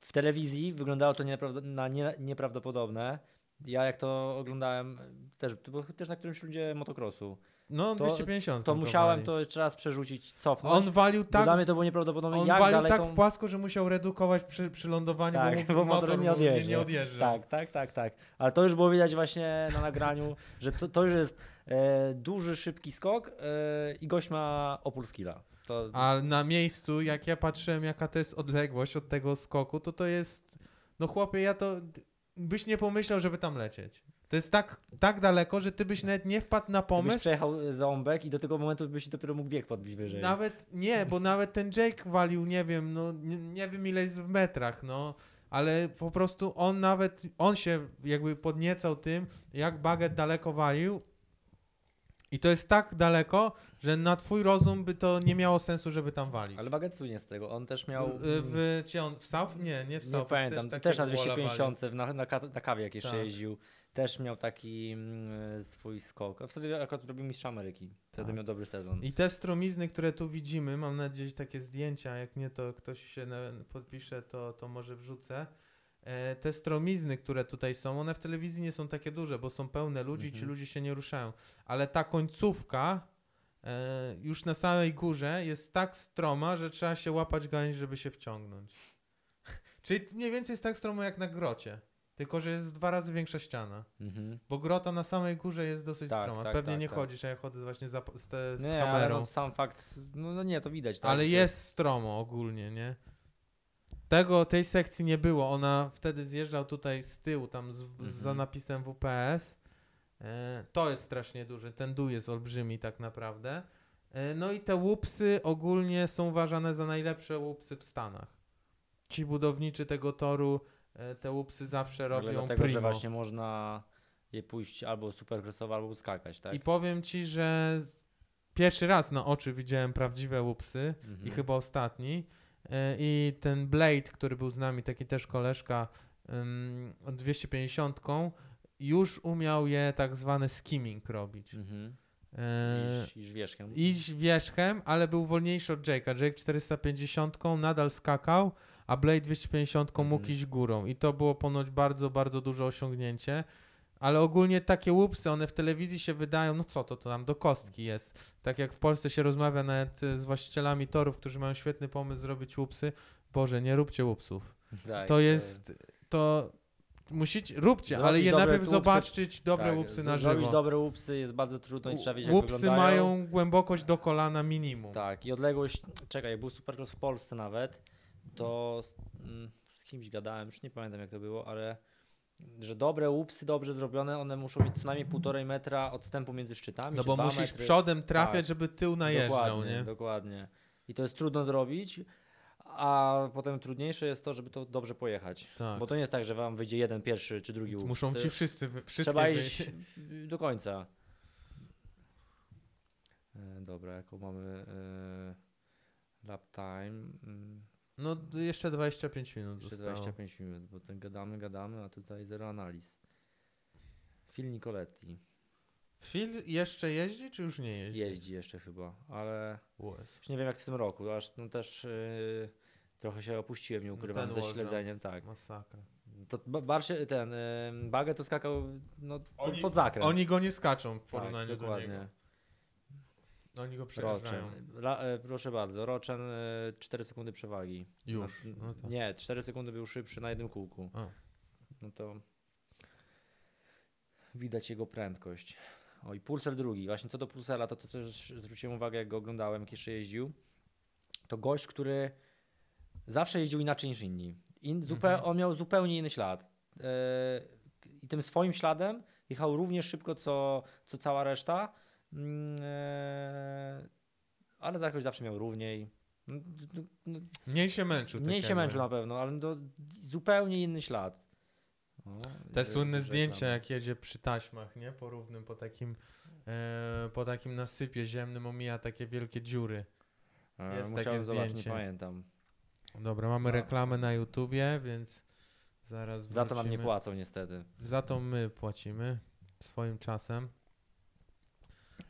W telewizji wyglądało to na nie, nieprawdopodobne. Ja jak to oglądałem, też, to było też na którymś ludzie motocrossu. No, to- 250. To musiałem to jeszcze raz przerzucić, cofnąć. On walił tak, Dla mnie to było nieprawdopodobne, on jak walił tak w płasko, że musiał redukować przy, przy lądowaniu, Tak, bo, bo motor nie odjeżdża. nie odjeżdża. Tak, tak, tak, tak. Ale to już było widać właśnie na nagraniu, że to, to już jest e, duży, szybki skok e, i gość ma opór skilla. To, A na miejscu, jak ja patrzyłem, jaka to jest odległość od tego skoku, to to jest, no chłopie, ja to, byś nie pomyślał, żeby tam lecieć. To jest tak, tak daleko, że ty byś nawet nie wpadł na Ty byś pomysł, przejechał ząbek i do tego momentu byś dopiero mógł bieg podbić wyżej. Nawet nie, bo nawet ten Jake walił, nie wiem, no nie, nie wiem ile jest w metrach, no. Ale po prostu on nawet, on się jakby podniecał tym, jak Baget daleko walił. I to jest tak daleko, że na twój rozum by to nie miało sensu, żeby tam walić. Ale Bagetsu nie z tego. On też miał. W, w, gdzie on, w South? Nie, nie w nie South. pamiętam. Też, takiego na walla 250 w- na, na kawie jak jeszcze Tak. jeździł. Też miał taki mm, swój skok. A wtedy akurat robił mistrza Ameryki. Wtedy Tak. miał dobry sezon. I te stromizny, które tu widzimy, mam nadzieję, że takie zdjęcia, jak nie to ktoś się podpisze, to, to może wrzucę. E, te stromizny, które tutaj są, one w telewizji nie są takie duże, bo są pełne ludzi i ci Mhm. ludzie się nie ruszają. Ale ta końcówka e, już na samej górze jest tak stroma, że trzeba się łapać gałęź, żeby się wciągnąć. Czyli mniej więcej jest tak stromo jak na grocie. Tylko, że jest dwa razy większa ściana. Mhm. Bo grota na samej górze jest dosyć Tak, stroma. tak, Pewnie tak, nie tak. chodzisz, a ja chodzę właśnie za, z, te, z Nie, kamerą. no, sam fakt. No, no nie, to widać. Tak, Ale jest stromo ogólnie, nie? Tego, tej sekcji nie było. Ona wtedy zjeżdżał tutaj z tyłu, tam z, za Mhm. napisem WPS. E, to jest strasznie duży. Ten dół jest olbrzymi tak naprawdę. E, no i te łupsy ogólnie są uważane za najlepsze łupsy w Stanach. Ci budowniczy tego toru te łupsy zawsze Ale robią dlatego, primo. że właśnie można je pójść albo supercrossowo, albo skakać, tak? I powiem ci, że pierwszy raz na oczy widziałem prawdziwe łupsy. Mhm. i chyba ostatni. E, I ten Blade, który był z nami, taki też koleżka ym, od 250, już umiał je tak zwane skimming robić. Mhm. E, Iść, iść wierzchem. iść wierzchem, ale był wolniejszy od Jake'a. Jake 450 nadal skakał, a Blade 250 mógł Mhm. iść górą. I to było ponoć bardzo, bardzo duże osiągnięcie. Ale ogólnie takie łupsy, one w telewizji się wydają, no co to, to tam do kostki jest. Tak jak w Polsce się rozmawia nawet e, z właścicielami torów, którzy mają świetny pomysł zrobić łupsy. Boże, nie róbcie łupsów. Tak, To jest, to musicie, róbcie, ale Zrobić je najpierw zobaczyć dobre Tak, łupsy na Zrobić żywo. dobre łupsy jest bardzo trudno i trzeba wiedzieć, jak Łupsy wyglądają. mają głębokość do kolana minimum. Tak, i odległość, czekaj, jak był Supercross w Polsce nawet, to z, mm, z kimś gadałem, już nie pamiętam jak to było, ale że dobre łupsy, dobrze zrobione, one muszą mieć co najmniej półtorej metra odstępu między szczytami. No bo musisz metry. przodem trafiać, Tak. żeby tył najeżdżał, dokładnie, nie? Dokładnie. I to jest trudno zrobić, a potem trudniejsze jest to, żeby to dobrze pojechać. Tak. Bo to nie jest tak, że wam wyjdzie jeden pierwszy czy drugi łup. Muszą ci wszyscy, wszystkie Trzeba wyjść. iść do końca. E, Dobra, jaką mamy e, lap time? No jeszcze 25 minut Jeszcze zostało. 25 minut, bo ten gadamy, gadamy, a tutaj zero analiz. Phil Nicoletti Phil jeszcze jeździ, czy już nie jeździ? jeździ jeszcze chyba, ale już nie wiem jak w tym roku, aż no też yy, trochę się opuściłem, nie ukrywam, Ten ze śledzeniem, tak. Masakra. To ba- barszy, ten yy, Bagę to skakał no, Oni- pod zakręt. Oni go nie skaczą w tak, porównaniu do dokładnie. niego. Oni go przejeżdżają. La, e, proszę bardzo, Rochen e, 4 sekundy przewagi. Już. Na, No tak. Nie, 4 sekundy był szybszy na jednym kółku. A. No to widać jego prędkość. O i Pulsar drugi. Właśnie co do Pulsara, to, to też zwróciłem uwagę, jak go oglądałem, jak jeszcze jeździł. To gość, który zawsze jeździł inaczej niż inni. In, zupe, Mhm. On miał zupełnie inny ślad. E, I tym swoim śladem jechał równie szybko, co, co cała reszta. Mm, e, ale za jakoś zawsze miał równiej. No, no, no, Mniej się męczył. tak Mniej się męczył na pewno, ale to zupełnie inny ślad. O, Te słynne zdjęcia, jak jedzie przy taśmach, nie? Po równym, po takim, e, po takim nasypie ziemnym omija takie wielkie dziury. E, jest musiałem takie zobaczyć, zdjęcie. nie pamiętam. Dobra, mamy No. reklamę na YouTubie, więc zaraz Za to nam nie wrócimy. płacą niestety. Za to my płacimy swoim czasem.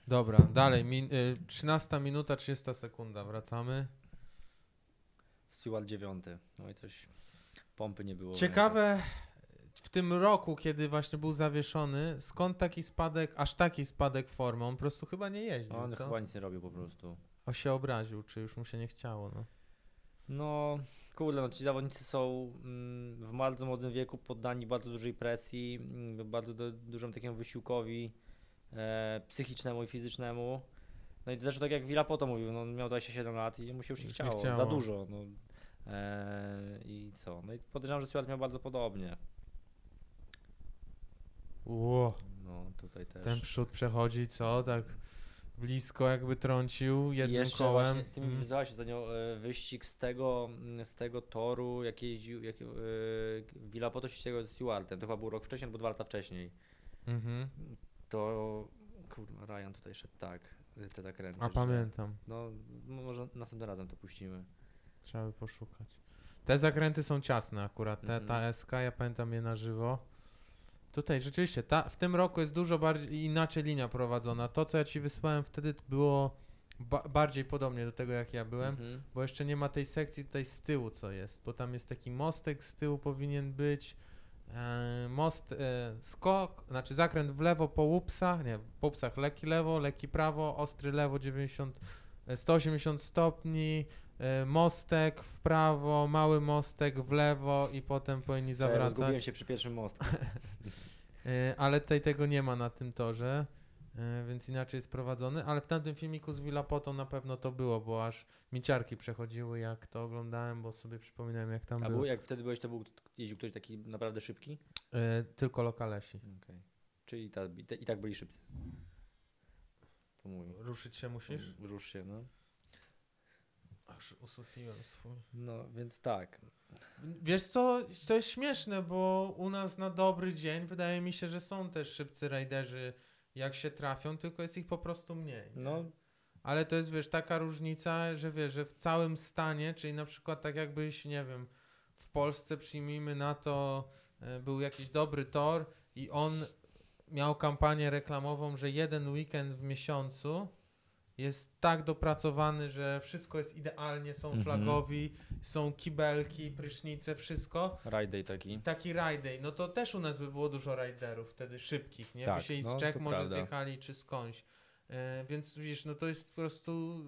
Dobra, dalej. Min, y, 13 minuta, 30 sekunda. Wracamy. Stewart 9. No i coś pompy nie było. Ciekawe w tym roku, kiedy właśnie był zawieszony, skąd taki spadek, aż taki spadek formą? On po prostu chyba nie jeździł, On co? chyba nic nie robił po prostu. O się obraził, czy już mu się nie chciało, no. No, kurde, no ci zawodnicy są mm, w bardzo młodym wieku poddani bardzo dużej presji, mm, bardzo do, dużym takiemu wysiłkowi e, psychicznemu i fizycznemu. No i zresztą tak jak Villapoto mówił, no, on miał 27 lat i mu się już nie Już nie chciało, chciało. za dużo. No. E, I co? No i podejrzewam, że Stewart miał bardzo podobnie. Ło, No tutaj też. ten przód przechodzi, co? Tak blisko jakby trącił I jednym jeszcze kołem. właśnie, ty mi Mm. wyzwałeś ostatnio e, wyścig z tego, z tego toru, jak jeździł, jak, e, Villapoto się ścigał ze Stewartem, to chyba był rok wcześniej albo dwa lata wcześniej. Mhm. To kurwa, Ryan tutaj szedł tak, y, te zakręty. A że- pamiętam, No, może następnym razem to puścimy. trzeba by poszukać. Te zakręty są ciasne akurat, te, Mhm. ta SK, ja pamiętam je na żywo. Tutaj rzeczywiście, ta, w tym roku jest dużo bardziej inaczej linia prowadzona. To, co ja ci wysłałem wtedy, było ba bardziej podobnie do tego, jak ja byłem. Mhm. Bo jeszcze nie ma tej sekcji tutaj z tyłu, co jest. Bo tam jest taki mostek z tyłu powinien być. E, most, e, skok, znaczy zakręt w lewo po łupsach, nie, po łupsach lekki lewo, lekki prawo, ostry lewo 90, e, 180 stopni, e, mostek w prawo, mały mostek w lewo i potem powinni Ja zawracać. się przy pierwszym mostku. Ale tutaj tego nie ma na tym torze, więc inaczej jest prowadzony, ale w tamtym filmiku z Villapotą na pewno to było, bo aż miciarki przechodziły jak to oglądałem, bo sobie przypominałem jak tam A było. był, jak wtedy byłeś, to był, jeździł ktoś taki naprawdę szybki? E, tylko lokalesi. Okej. Czyli ta, i, te, i tak byli szybcy. To mówi. Ruszyć się musisz? Rusz się, no. Aż usufiłem swój. No, więc tak. Wiesz co, to jest śmieszne, bo u nas na dobry dzień wydaje mi się, że są też szybcy rajderzy, jak się trafią, tylko jest ich po prostu mniej. nie? No, Ale to jest, wiesz, taka różnica, że wiesz, że w całym stanie, czyli na przykład tak jakbyś, nie wiem, w Polsce przyjmijmy na to, e, był jakiś dobry tor i on miał kampanię reklamową, że jeden weekend w miesiącu jest tak dopracowany, że wszystko jest idealnie, są Mhm. flagowi, są kibelki, prysznice, wszystko. ride day taki. I taki ride day, no to też u nas by było dużo riderów wtedy szybkich, nie? Tak, by się i z no, Czech może prawda. zjechali, czy skądś. E, więc widzisz, no to jest po prostu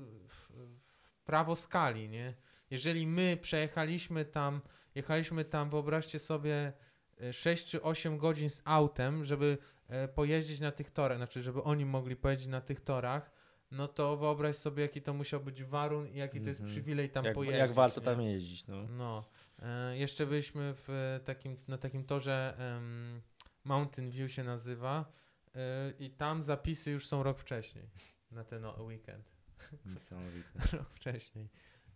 prawo skali, nie? Jeżeli my przejechaliśmy tam, jechaliśmy tam, wyobraźcie sobie, e, 6 czy 8 godzin z autem, żeby e, pojeździć na tych torach, znaczy żeby oni mogli pojeździć na tych torach, no to wyobraź sobie jaki to musiał być warun i jaki to jest Mhm. przywilej tam Jak, pojeździć. jak warto nie? tam jeździć, no. No. E, jeszcze byliśmy w e, takim, na takim torze Mountain View się nazywa e, i tam zapisy już są rok wcześniej na ten weekend. Niesamowite. rok wcześniej.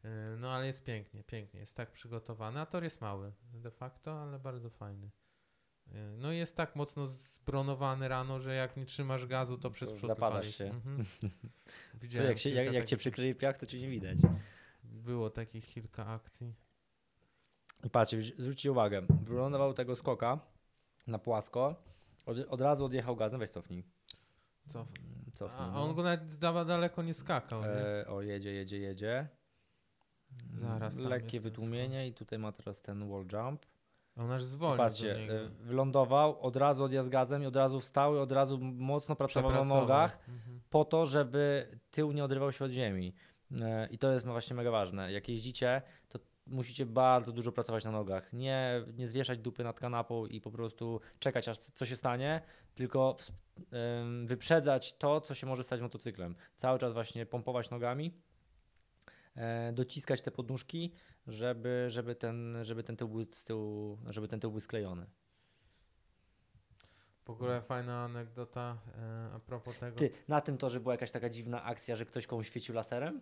E, No ale jest pięknie, pięknie. Jest tak przygotowany. A tor jest mały de facto, ale bardzo fajny. E, No jest tak mocno zbronowany rano, że jak nie trzymasz gazu, to przez przód zapadasz się. Mhm. Widziałem jak, się, jak, jak cię przykryje piach, to cię nie widać. Było takich kilka akcji. I patrzcie, zwróćcie uwagę, wylądował tego skoka na płasko, od, od razu odjechał gazem, weź cofnij. Co? cofnij A no. on go nawet zdawa daleko nie skakał. Nie? e, o, jedzie, jedzie, jedzie. Zaraz Lekkie wytłumienie i tutaj ma teraz ten wall jump. On aż zwolnił Patrzcie, e, wylądował, od razu odjazd gazem i od razu wstał i od razu mocno pracował na nogach Mhm. po to, żeby tył nie odrywał się od ziemi. E, I to jest właśnie mega ważne. Jak jeździcie, to musicie bardzo dużo pracować na nogach. Nie, nie zwieszać dupy nad kanapą i po prostu czekać, aż co się stanie, tylko wyprzedzać to, co się może stać motocyklem. Cały czas właśnie pompować nogami, e, dociskać te podnóżki, żeby, żeby, ten, żeby, ten tył był z tyłu, żeby ten tył był sklejony. W ogóle fajna anegdota e, a propos tego, Ty, na tym torze była jakaś taka dziwna akcja, że ktoś komuś świecił laserem?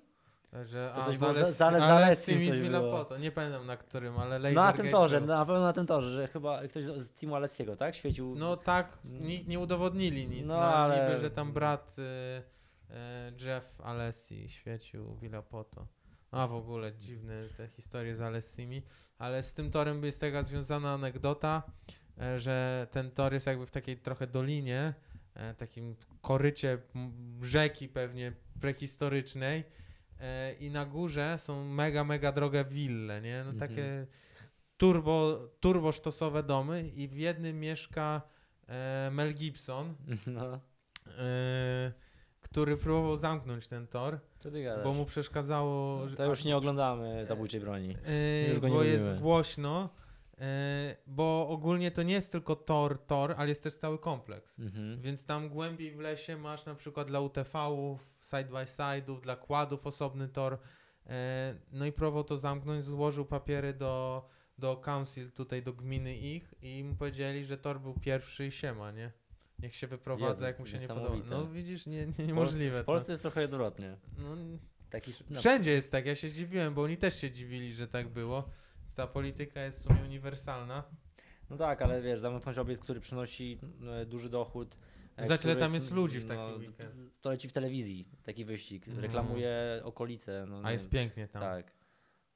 że to a, coś było Zale- mi coś z było. Villapoto. Nie pamiętam na którym, ale laser na tym torze, był. na pewno na tym torze, że chyba ktoś z teamu Alessiego, tak? Świecił. No tak, nikt nie udowodnili nic, No, no, ale niby, że tam brat y, y, Jeff Alessi świecił Villapoto. A w ogóle dziwne te historie z Alessimi, ale z tym torem jest taka związana anegdota, e, że ten tor jest jakby w takiej trochę dolinie, e, takim korycie rzeki pewnie prehistorycznej e, i na górze są mega, mega drogie wille, nie? No Mhm. takie turbo, turbo sztosowe domy i w jednym mieszka Mel Gibson, No, e, który próbował zamknąć ten tor, co ty gadasz? bo mu przeszkadzało, To już nie oglądamy zabójczej broni. już go nie bo jest lubimy. głośno, e, bo ogólnie to nie jest tylko tor, tor, ale jest też cały kompleks. Mhm. Więc tam głębiej w lesie masz na przykład dla UTV-ów, side by side'ów, dla kładów osobny tor. E, no i próbował to zamknąć, złożył papiery do, do council, tutaj do gminy ich i im powiedzieli, że tor był pierwszy i siema, nie? Niech się wyprowadza, Jezu, jak mu się nie podoba. No widzisz, nie, nie, W niemożliwe. Polsce, w Polsce jest trochę odwrotnie. No, Taki, no, wszędzie jest tak, ja się dziwiłem, bo oni też się dziwili, że tak było. Ta polityka jest w sumie uniwersalna. no tak, ale wiesz, zamknąć obiekt, który przynosi e, duży dochód. e, Zobacz, ile tam jest ludzi w taki no, weekend. To leci w telewizji, taki wyścig. Mhm. Reklamuje okolice. No, A jest wiem. pięknie tam. Tak.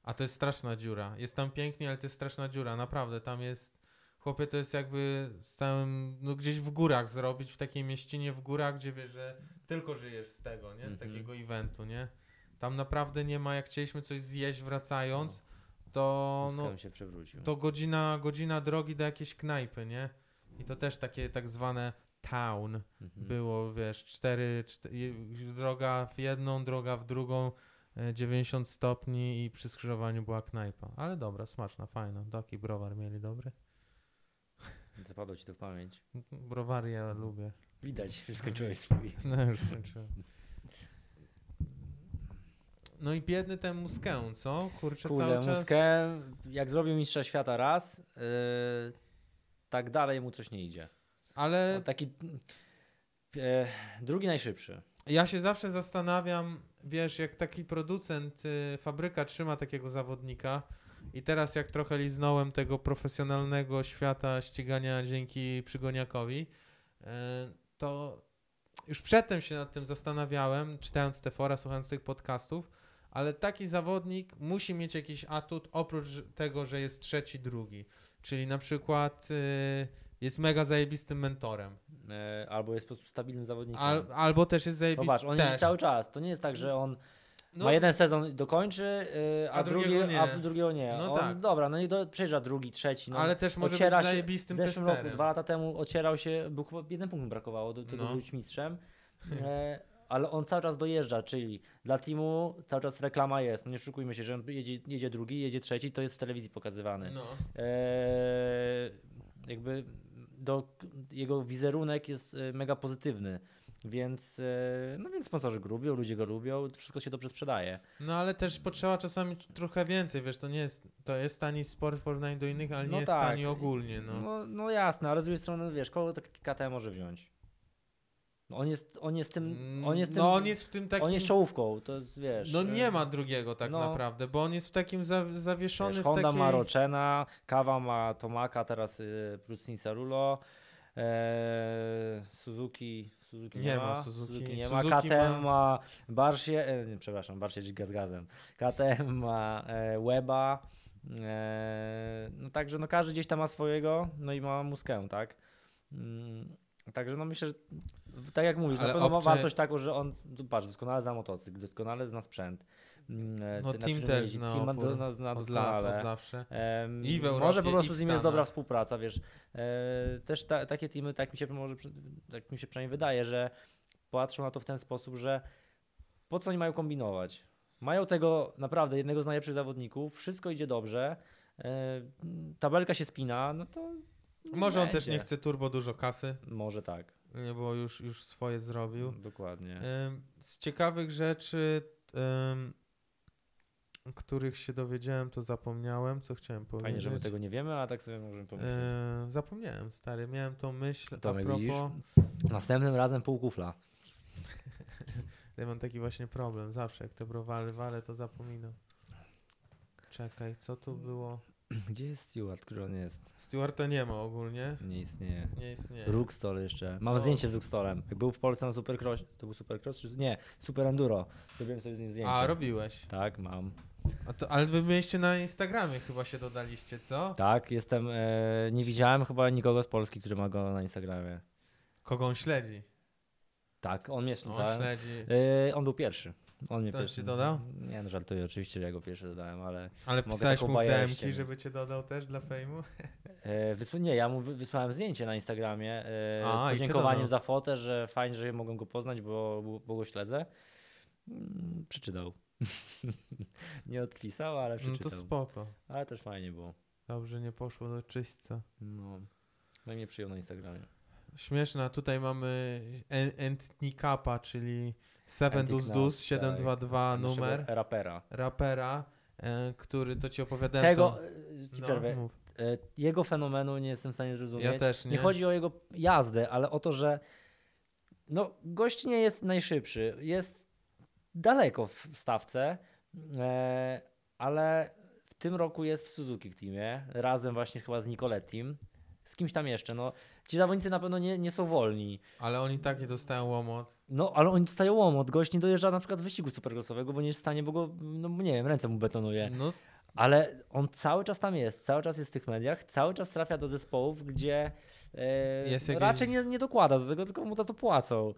A to jest straszna dziura. Jest tam pięknie, ale to jest straszna dziura, naprawdę. Tam jest. Chłopie, to jest jakby z całym. No gdzieś w górach zrobić, w takiej mieścinie w górach, gdzie wiesz, że tylko żyjesz z tego, nie? Z Mhm. takiego eventu, nie? Tam naprawdę nie ma, jak chcieliśmy coś zjeść wracając, to No, no, się przewrócił. to godzina, godzina drogi do jakiejś knajpy, nie? I to też takie tak zwane town Mhm. było, wiesz, cztery, cztery, droga w jedną, droga w drugą, e, 90 stopni i przy skrzyżowaniu była knajpa. Ale dobra, smaczna, fajna. Doki browar mieli dobry. Zapadło ci to w pamięć. Browary ja lubię. Widać, że skończyłeś swój. No już skończyłem. No i biedny ten Muskę, co? Kurczę, Kurde, cały czas... Muskę, jak zrobił mistrza świata raz, yy, tak dalej mu coś nie idzie. Ale taki e, drugi najszybszy. ja się zawsze zastanawiam, wiesz, jak taki producent, y, fabryka trzyma takiego zawodnika i teraz jak trochę liznąłem tego profesjonalnego świata ścigania dzięki przygoniakowi, y, to już przedtem się nad tym zastanawiałem, czytając te fora, słuchając tych podcastów, ale taki zawodnik musi mieć jakiś atut oprócz tego, że jest trzeci, drugi. Czyli na przykład y, jest mega zajebistym mentorem. E, albo jest po prostu stabilnym zawodnikiem. Al, albo też jest zajebisty. Zobacz, on też. cały czas. To nie jest tak, że on No, ma jeden sezon dokończy, y, a, A drugi, drugiego nie. a drugiego nie. No on, tak. Dobra, no i do, przejeżdża drugi, trzeci. No, ale też może być ociera się- zajebistym w zeszłym testerem. roku, dwa lata temu ocierał się, był chyba jeden punkt brakowało do tego No. być mistrzem. E, ale on cały czas dojeżdża, czyli dla teamu cały czas reklama jest. No nie szukujmy się, że on jedzie, jedzie drugi, jedzie trzeci, to jest w telewizji pokazywany. No. Eee, jakby do, jego wizerunek jest e, mega pozytywny. Więc, e, no więc sponsorzy go lubią, ludzie go lubią, wszystko się dobrze sprzedaje. No ale też potrzeba czasami trochę więcej, wiesz, to nie jest, to jest tani sport w porównaniu do innych, ale nie No jest tak. tani ogólnie, no. No, no jasne, ale z drugiej strony, wiesz, kogo taki KTM może wziąć? No On jest, on jest tym, on jest tym, no on jest w tym takim... on jest czołówką, to jest, wiesz... No e, nie ma drugiego tak no. naprawdę, bo on jest w takim za, zawieszony Wiesz, w Honda takiej... ma Roczena, Kawa ma Tomaka, teraz y, Cinsarulo, e, Suzuki, Suzuki nie, ma ma, Suzuki. nie ma, Suzuki KTM ma- ma, Barsie, e, nie, przepraszam, Barsie gaz gazem, KTM ma e, Weba, e, no także no każdy gdzieś tam ma swojego, no i ma Muskę, tak? Mm, Także no myślę, że tak jak mówisz, Ale na pewno ma obcze- wartość taką, że on, patrz, doskonale zna motocykl, doskonale zna sprzęt. Mm, e, No na team którym też zna Team opór no, zna od lat, od zawsze. Em, I w Europie, może po prostu z nim jest dobra współpraca, wiesz. E, też ta, takie teamy, tak mi się może, tak mi się przynajmniej wydaje, że patrzą na to w ten sposób, że po co oni mają kombinować? Mają tego naprawdę jednego z najlepszych zawodników, wszystko idzie dobrze, e, tabelka się spina, no to Może on też nie chce turbo dużo kasy, Może tak, nie, bo już, już swoje zrobił. dokładnie. Z ciekawych rzeczy, których się dowiedziałem, to zapomniałem, co chciałem powiedzieć. Fajnie, że my tego nie wiemy, a tak sobie możemy pomyśleć. Yy, zapomniałem, stary. Miałem tą myśl To a propos. Następnym razem pół kufla. Ja mam taki właśnie problem. Zawsze jak te browary walę, to zapominam. Czekaj, co tu było? Gdzie jest Stewart, który on jest? Stewarta nie ma ogólnie. Nie istnieje. Nie istnieje. Rookstol jeszcze. Mam No. zdjęcie z Rookstolem. Jak był w Polsce na Supercross, to był Supercross czy nie, Super Enduro. Zrobiłem sobie z nim zdjęcie. A, robiłeś. Tak, mam. To, ale wy mieliście na Instagramie chyba się dodaliście, co? Tak, jestem. E, nie widziałem chyba nikogo z Polski, który ma go na Instagramie. Kogo on śledzi? Tak, on mnie On tak. śledzi. E, on był pierwszy. On mnie To pierwszy. cię dodał? Nie, no żartuję, oczywiście, że ja go pierwszy dodałem, ale Ale pisałeś mu ściągnąć. żeby cię dodał też dla fejmu? e, wysł- nie, ja mu wy- wysłałem zdjęcie na Instagramie e, A, z podziękowaniem za fotę, że fajnie, że mogłem go poznać, bo, bo go śledzę. Mm, Przeczytał. nie odpisał, ale No przeczytał. to spoko. Ale też fajnie było. Dobrze, nie poszło do czyśćca. No. No i mnie przyjął na Instagramie. Śmieszna, tutaj mamy En- Entnikapa, czyli Seven Dus Dus tak. 722 Naszego numer Rapera. rapera, e, który to ci opowiadałem. Tego, to... e, No, przerwę, mów. e, jego fenomenu nie jestem w stanie zrozumieć. Ja też nie. Nie chodzi o jego jazdę, ale o to, że no, gość nie jest najszybszy. Jest daleko w w stawce, e, ale w tym roku jest w Suzuki w teamie, razem właśnie chyba z Nicolettim. Z kimś tam jeszcze. No, ci zawodnicy na pewno nie, nie są wolni. Ale oni tak nie dostają łomot. No, ale oni dostają łomot. Gość nie dojeżdża na przykład wyścigu supercrossowego, bo nie jest w stanie, bo go, no nie wiem, ręce mu betonuje. No Ale on cały czas tam jest, cały czas jest w tych mediach, cały czas trafia do zespołów, gdzie e, Jest no jakieś- raczej nie, nie dokłada do tego, tylko mu za to płacą.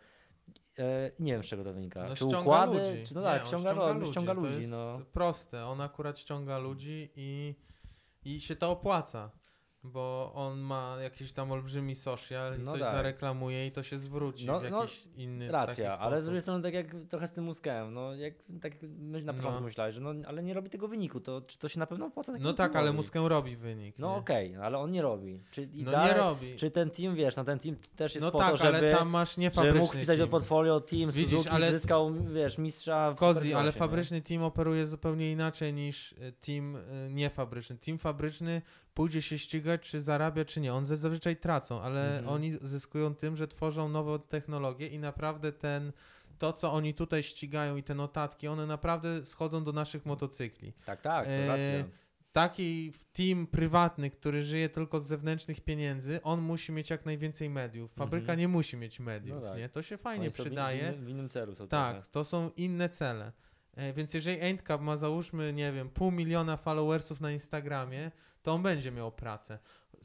E, nie wiem z czego to wynika. No czy układy, ludzi. czy no tak, ściąga, ściąga, ludzi, ściąga To ludzi jest no. proste. On akurat ściąga ludzi i, i się to opłaca. Bo on ma jakiś tam olbrzymi social i No coś tak. zareklamuje i to się zwróci No- w no, jakiś inny taki Racja, ale z drugiej strony tak jak trochę z tym muskiem, no jak tak na początku No. myślałeś, że no ale nie robi tego wyniku, to czy to się na pewno opłaca? No tak, ale Muskę robi wynik. No nie? okej, ale on nie robi. Czy, No dalej, nie robi. Czy ten team, wiesz, no ten team też jest No po tak, to, żeby... ale tam masz Że niefabryczny mógł wpisać do team. portfolio team Widzisz, Suzuki, ale- zyskał, wiesz, mistrza w Kozi, ale nie? fabryczny team operuje zupełnie inaczej niż e, team e, niefabryczny. Team fabryczny pójdzie się ścigać, czy zarabia, czy nie. On zazwyczaj tracą, ale Mhm. oni zyskują tym, że tworzą nową technologię i naprawdę ten, to, co oni tutaj ścigają i te notatki, one naprawdę schodzą do naszych motocykli. Tak, tak, to E, racja. Taki team prywatny, który żyje tylko z zewnętrznych pieniędzy, on musi mieć jak najwięcej mediów. Fabryka Mhm. nie musi mieć mediów, No tak. nie? To się fajnie przydaje. W innym, w innym celu są Tak, trochę. to są inne cele. E, Więc jeżeli Endcap ma załóżmy, nie wiem, pół miliona followersów na Instagramie, to on będzie miał pracę.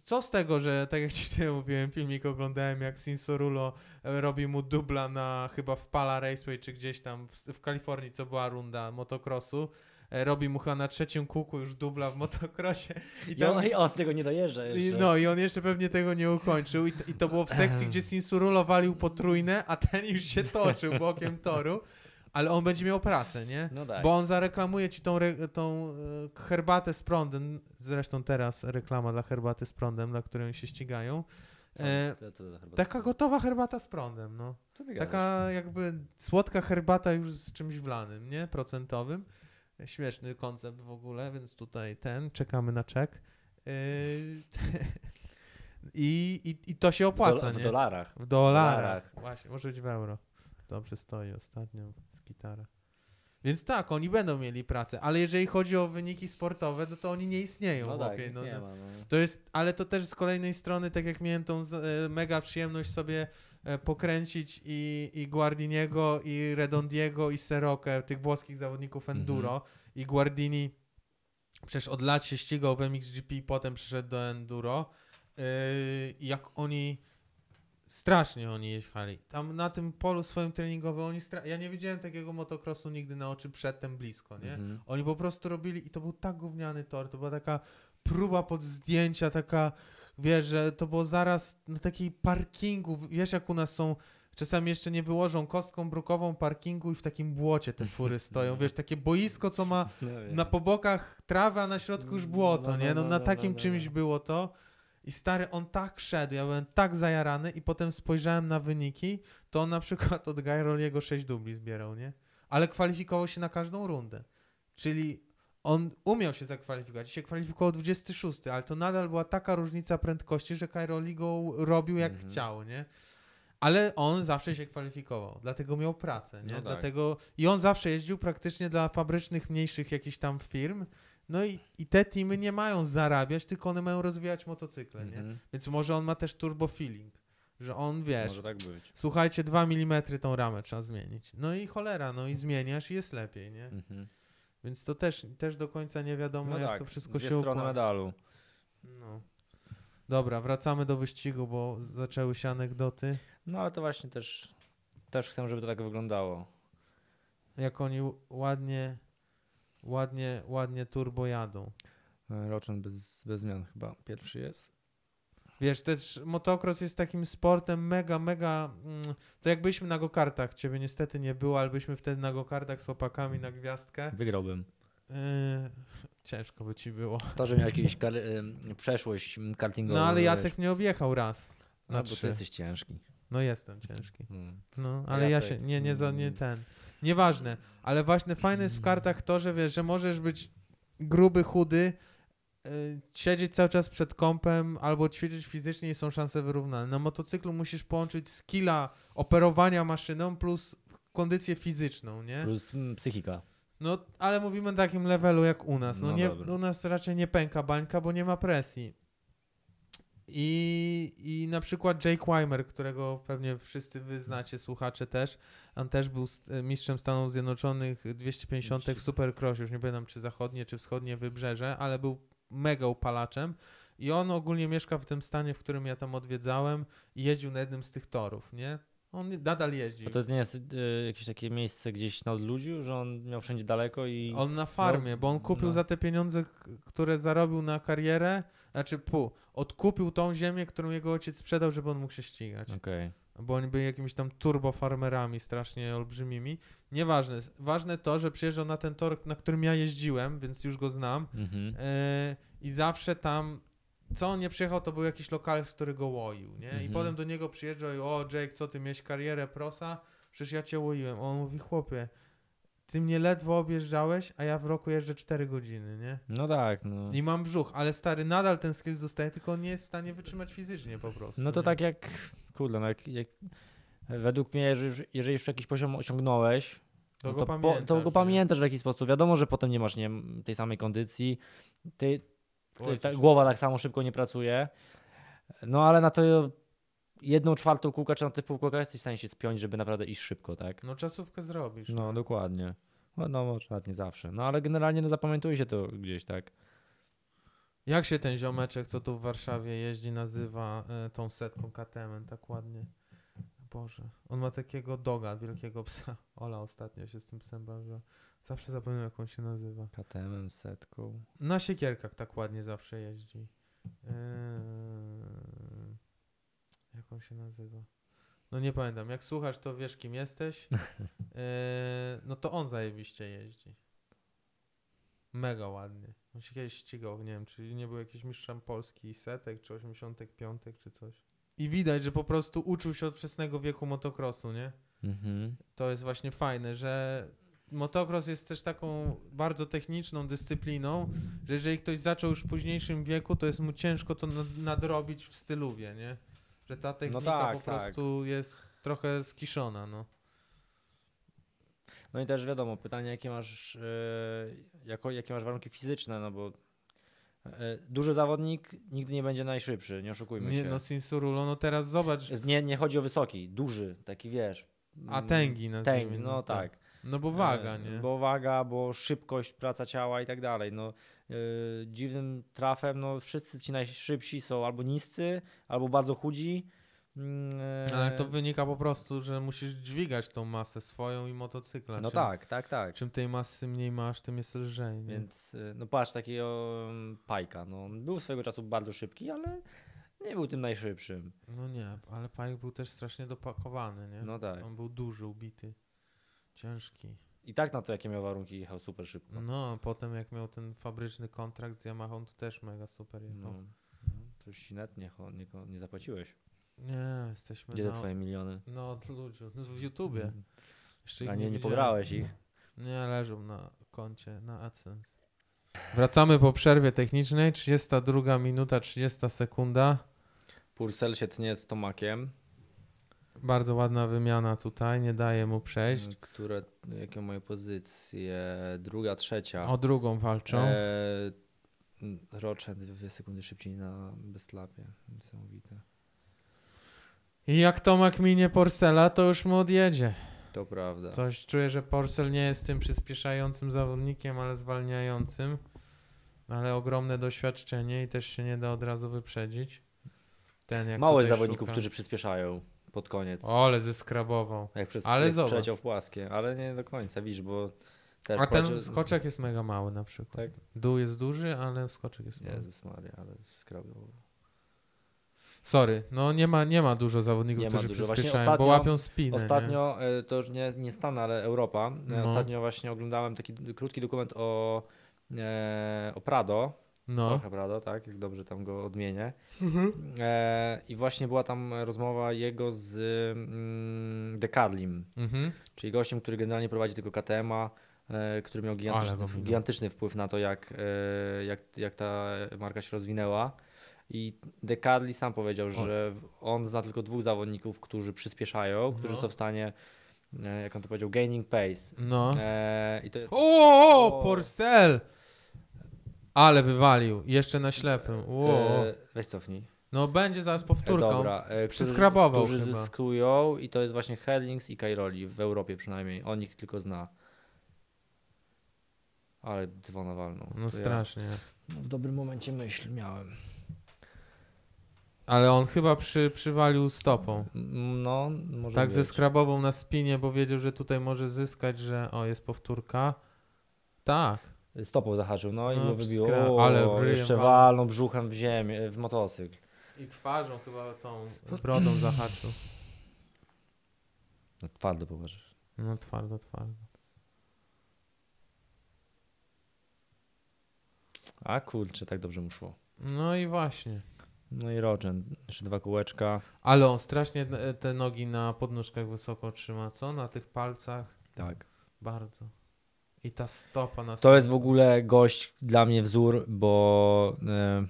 Co z tego, że tak jak ci tutaj mówiłem, filmik oglądałem, jak Sinsorulo e, robi mu dubla na chyba w Pala Raceway, czy gdzieś tam w, w Kalifornii, co była runda motocrossu. E, Robi mu chyba na trzecim kółku już dubla w motocrossie. I I tam, on, I on tego nie dojeżdża i, jeszcze. no i on jeszcze pewnie tego nie ukończył i, i to było w sekcji, gdzie Sinsurulo walił potrójne, a ten już się toczył bokiem toru. Ale on będzie miał pracę, nie? No tak. Bo on zareklamuje ci tą, re, tą e, herbatę z prądem, zresztą teraz reklama dla herbaty z prądem, na którą się ścigają. Co? E, to za herbata? Taka gotowa herbata z prądem, no. Taka jakby słodka herbata już z czymś wlanym, nie? Procentowym. Śmieszny koncept w ogóle, więc tutaj ten, czekamy na czek. Yy, I, i, I to się w, opłaca, dola- nie? w dolarach. W dolarach. dolarach. Właśnie, może być w euro. Dobrze stoi ostatnio z gitara. Więc tak, oni będą mieli pracę, ale jeżeli chodzi o wyniki sportowe, no to oni nie istnieją. No chłopie, tak, no, nie no. ma. No. To jest, ale to też z kolejnej strony, tak jak miałem tą e, mega przyjemność sobie e, pokręcić i, i Guardiniego, i Redondiego, i Serokę, tych włoskich zawodników enduro. I Guardini przecież od lat się ścigał w MXGP, potem przyszedł do enduro. I jak oni strasznie oni jechali. Tam na tym polu swoim treningowym oni stra- ja nie widziałem takiego motocrossu nigdy na oczy przedtem blisko, nie? Mhm. Oni po prostu robili i to był tak gówniany tor, to była taka próba pod zdjęcia, taka, wiesz, że to było zaraz na takiej parkingu, wiesz jak u nas są, czasami jeszcze nie wyłożą kostką brukową parkingu i w takim błocie te fury stoją, wiesz, takie boisko, co ma No na pobokach trawę, a na środku już błoto, No, no, nie? No, na takim czymś było to i stary, on tak szedł, ja byłem tak zajarany i potem spojrzałem na wyniki, to on na przykład od Gairoliego 6 dubli zbierał, nie? Ale kwalifikował się na każdą rundę. Czyli on umiał się zakwalifikować i się kwalifikował 26, ale to nadal była taka różnica prędkości, że Kairoli go robił jak Mhm. chciał, nie? Ale on zawsze się kwalifikował, dlatego miał pracę, nie? No tak. Dlatego i on zawsze jeździł praktycznie dla fabrycznych, mniejszych jakichś tam firm. No i, i te teamy nie mają zarabiać, tylko one mają rozwijać motocykle, nie? Mhm. Więc może on ma też turbo feeling, że on wiesz, Może tak być. słuchajcie, 2 mm tą ramę trzeba zmienić. No i cholera, no i zmieniasz i jest lepiej, nie? Mhm. Więc to też, też do końca nie wiadomo, No jak tak, to wszystko dwie się strony układa. medalu. No. Dobra, wracamy do wyścigu, bo zaczęły się anegdoty. No ale to właśnie też, też chcę, żeby to tak wyglądało. Jak oni ładnie, ładnie, ładnie turbo jadą. E, Roczyn bez, bez zmian chyba pierwszy jest. Wiesz, też motocross jest takim sportem mega, mega. Mm, to jak byliśmy na gokartach, ciebie niestety nie było, ale byliśmy wtedy na gokartach z łopakami na gwiazdkę. Wygrałbym. Yy, ciężko by ci było. To, że miał jakąś kar- przeszłość kartingową. No ale wiesz. Jacek mnie objechał raz. No, na bo trzy. ty jesteś ciężki. No jestem ciężki. Mm. No, A ale ja Jacek? się. Nie, nie, za, nie Mm. ten. Nieważne. Ale właśnie fajne jest w kartach to, że wiesz, że możesz być gruby, chudy, y, siedzieć cały czas przed kąpem albo ćwiczyć fizycznie i są szanse wyrównane. Na motocyklu musisz połączyć skilla operowania maszyną plus kondycję fizyczną, nie? Plus m, psychika. No, ale mówimy na takim levelu jak u nas. No, No nie, dobra. u nas raczej nie pęka bańka, bo nie ma presji. I, I na przykład Jake Weimer, którego pewnie wszyscy wy znacie, słuchacze też, on też był st- mistrzem Stanów Zjednoczonych 250 w Supercrossie, już nie pamiętam czy zachodnie, czy wschodnie wybrzeże, ale był mega upalaczem i on ogólnie mieszka w tym stanie, w którym ja tam odwiedzałem i jeździł na jednym z tych torów, nie? On nadal jeździ. A to nie jest y, jakieś takie miejsce gdzieś na odludziu, że on miał wszędzie daleko i... On na farmie, bo on kupił no. za te pieniądze, które zarobił na karierę, znaczy pół, odkupił tą ziemię, którą jego ojciec sprzedał, żeby on mógł się ścigać. Okej. Bo oni byli jakimiś tam turbo farmerami strasznie olbrzymimi. Nieważne, ważne to, że przyjeżdżał na ten tor, na którym ja jeździłem, więc już go znam Mhm. e, i zawsze tam, co on nie przyjechał, to był jakiś lokal, z którego łoił, nie? I Mhm. potem do niego przyjeżdżał i o Jake, co ty miałeś karierę prosa? Przecież ja cię łoiłem. A on mówi, chłopie, ty mnie ledwo objeżdżałeś, a ja w roku jeżdżę 4 godziny, nie? No tak, no. I mam brzuch, ale stary, nadal ten skill zostaje, tylko on nie jest w stanie wytrzymać fizycznie po prostu. No to nie? tak jak, kurde, no jak, jak według mnie, jeżeli już, jeżeli już jakiś poziom osiągnąłeś, To no go to, pamiętasz, to go pamiętasz w jakiś sposób. Wiadomo, że potem nie masz nie, tej samej kondycji, ty, ty, ta głowa tak samo szybko nie pracuje, no ale na to jedną czwartą kółka czy na tych półkółkach jesteś w stanie się spiąć, żeby naprawdę iść szybko, tak? No czasówkę zrobisz. No dokładnie. No, no nie zawsze. No ale generalnie no zapamiętuje się to gdzieś, tak? Jak się ten ziomeczek, co tu w Warszawie jeździ, nazywa e, tą setką KTM tak ładnie? Boże, on ma takiego doga, wielkiego psa. Ola ostatnio się z tym psem bawiła. Zawsze zapominam, jak on się nazywa. KTM setką. Na siekierkach tak ładnie zawsze jeździ. Eee, jak on się nazywa? No nie pamiętam. Jak słuchasz, to wiesz, kim jesteś. E, no to on zajebiście jeździ. Mega ładnie. On się kiedyś ścigał, nie wiem, czy nie był jakiś mistrzem Polski setek, czy 85, czy coś. I widać, że po prostu uczył się od wczesnego wieku motocrossu, nie? Mhm. To jest właśnie fajne, że motocross jest też taką bardzo techniczną dyscypliną, że jeżeli ktoś zaczął już w późniejszym wieku, to jest mu ciężko to nad- nadrobić w styluwie, nie? Że ta technika tak, po tak. prostu jest trochę skiszona, no. No i też wiadomo, pytanie jakie masz, e, jako, jakie masz warunki fizyczne, no bo e, duży zawodnik nigdy nie będzie najszybszy, nie oszukujmy Nie, się. no Cinsurulo, no teraz zobacz, Nie, nie chodzi o wysoki, duży, taki wiesz. a tęgi nazwijmy. Tęgi, no tak. No bo waga, E, nie? Bo waga, bo szybkość, praca ciała i tak dalej. No, dziwnym trafem, no wszyscy ci najszybsi są albo niscy, albo bardzo chudzi. Mm, e, Ale to wynika po prostu, że musisz dźwigać tą masę swoją i motocykla. No czym, tak, tak, tak. Czym tej masy mniej masz, tym jest lżej, nie? Więc e, no patrz, takiego mm, Pajka, no był swego czasu bardzo szybki, ale nie był tym najszybszym. No nie, ale Pajek był też strasznie dopakowany, nie? No tak. On był duży, ubity, ciężki. I tak na to, jakie miał warunki, jechał super szybko. No, a potem jak miał ten fabryczny kontrakt z Yamahą, to też mega super jechał. No. To już ci net nie, nie, nie zapłaciłeś. Nie, jesteśmy Gdzie te na... twoje miliony? No od ludzi, no, w YouTubie. Jeszcze ich A nie, nie widziałem. pobrałeś ich. Nie, leżą na koncie, na AdSense. Wracamy po przerwie technicznej, 32 minuta, 30 sekunda. Purcell się tnie z Tomakiem. Bardzo ładna wymiana tutaj, nie daje mu przejść. Mm, Które, jakie moje pozycje? Druga, trzecia. O drugą walczą. E, Roczent dwie sekundy szybciej na Bestlapie. Niesamowite. I jak Tomak minie Porcela, to już mu odjedzie. To prawda. Coś czuję, że Porcel nie jest tym przyspieszającym zawodnikiem, ale zwalniającym. Ale ogromne doświadczenie i też się nie da od razu wyprzedzić. Ten jak Mało zawodników, szuka. którzy przyspieszają pod koniec. O, ale zeskrabował. Jak przez ale jak w płaskie, ale nie do końca, widzisz, bo też A ten skoczek jest mega mały na przykład. Tak? Dół jest duży, ale skoczek jest mały. Jezus Maria, ale skrabiał. Sorry, no nie ma, nie ma dużo zawodników, Nie którzy dużo. Przyspieszają, bo ostatnio- łapią spinę. Ostatnio, e, to już nie, nie Stan, ale Europa. E, No. Ostatnio właśnie oglądałem taki krótki dokument o, e, o Prado. No. Trochę Prado, tak, jak dobrze tam go odmienię. E, I właśnie była tam rozmowa jego z mm, Decadlim, Mhm. czyli gościem, który generalnie prowadzi tego KTM-a, e, który miał gigantyczny, gigantyczny wpływ na to, jak, e, jak, jak ta marka się rozwinęła. I Decadli sam powiedział, że on zna tylko dwóch zawodników, którzy przyspieszają, którzy No. są w stanie, e, jak on to powiedział, gaining pace. No. E, I to jest. O, O. Porcel! Ale wywalił. Jeszcze na ślepym. Ło. E, weź cofnij. No będzie zaraz E, powtórką. Dobra, e, którzy, Przyskrabował którzy chyba. zyskują i to jest właśnie Hellings i Kairoli w Europie przynajmniej. On ich tylko zna. Ale dzwona walną. No To ja strasznie. w dobrym momencie myśl miałem. Ale on chyba przy, przywalił stopą. No, może Tak być. zeskrabował na spinie, bo wiedział, że tutaj może zyskać, że o, jest powtórka. Tak. Stopą zahaczył, no i No, go wybiło. skra- O, ale jeszcze walną brzuchem w ziemię, w motocykl. I twarzą chyba tą brodą zahaczył. No, twardo poważasz. No twardo, twardo. A kurczę, tak dobrze mu szło. No i właśnie. No i Rogen, jeszcze dwa kółeczka. Ale on strasznie te nogi na podnóżkach wysoko trzyma, co? Na tych palcach. Tak. Bardzo. I ta stopa na To jest w ogóle gość dla mnie wzór, bo e,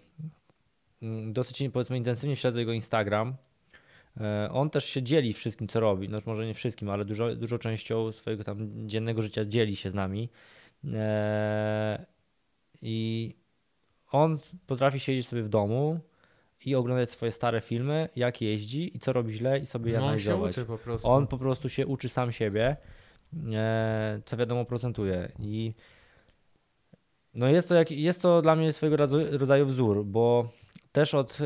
dosyć powiedzmy intensywnie śledzę jego Instagram. E, on też się dzieli wszystkim, co robi. No, może nie wszystkim, ale dużo, dużo częścią swojego tam dziennego życia dzieli się z nami. E, I on potrafi siedzieć sobie w domu i oglądać swoje stare filmy, jak jeździ i co robi źle i sobie je No on się analizować. uczy po prostu. On po prostu się uczy sam siebie, co wiadomo procentuje. I no jest to, jak, jest to dla mnie swojego rodza- rodzaju wzór, bo też od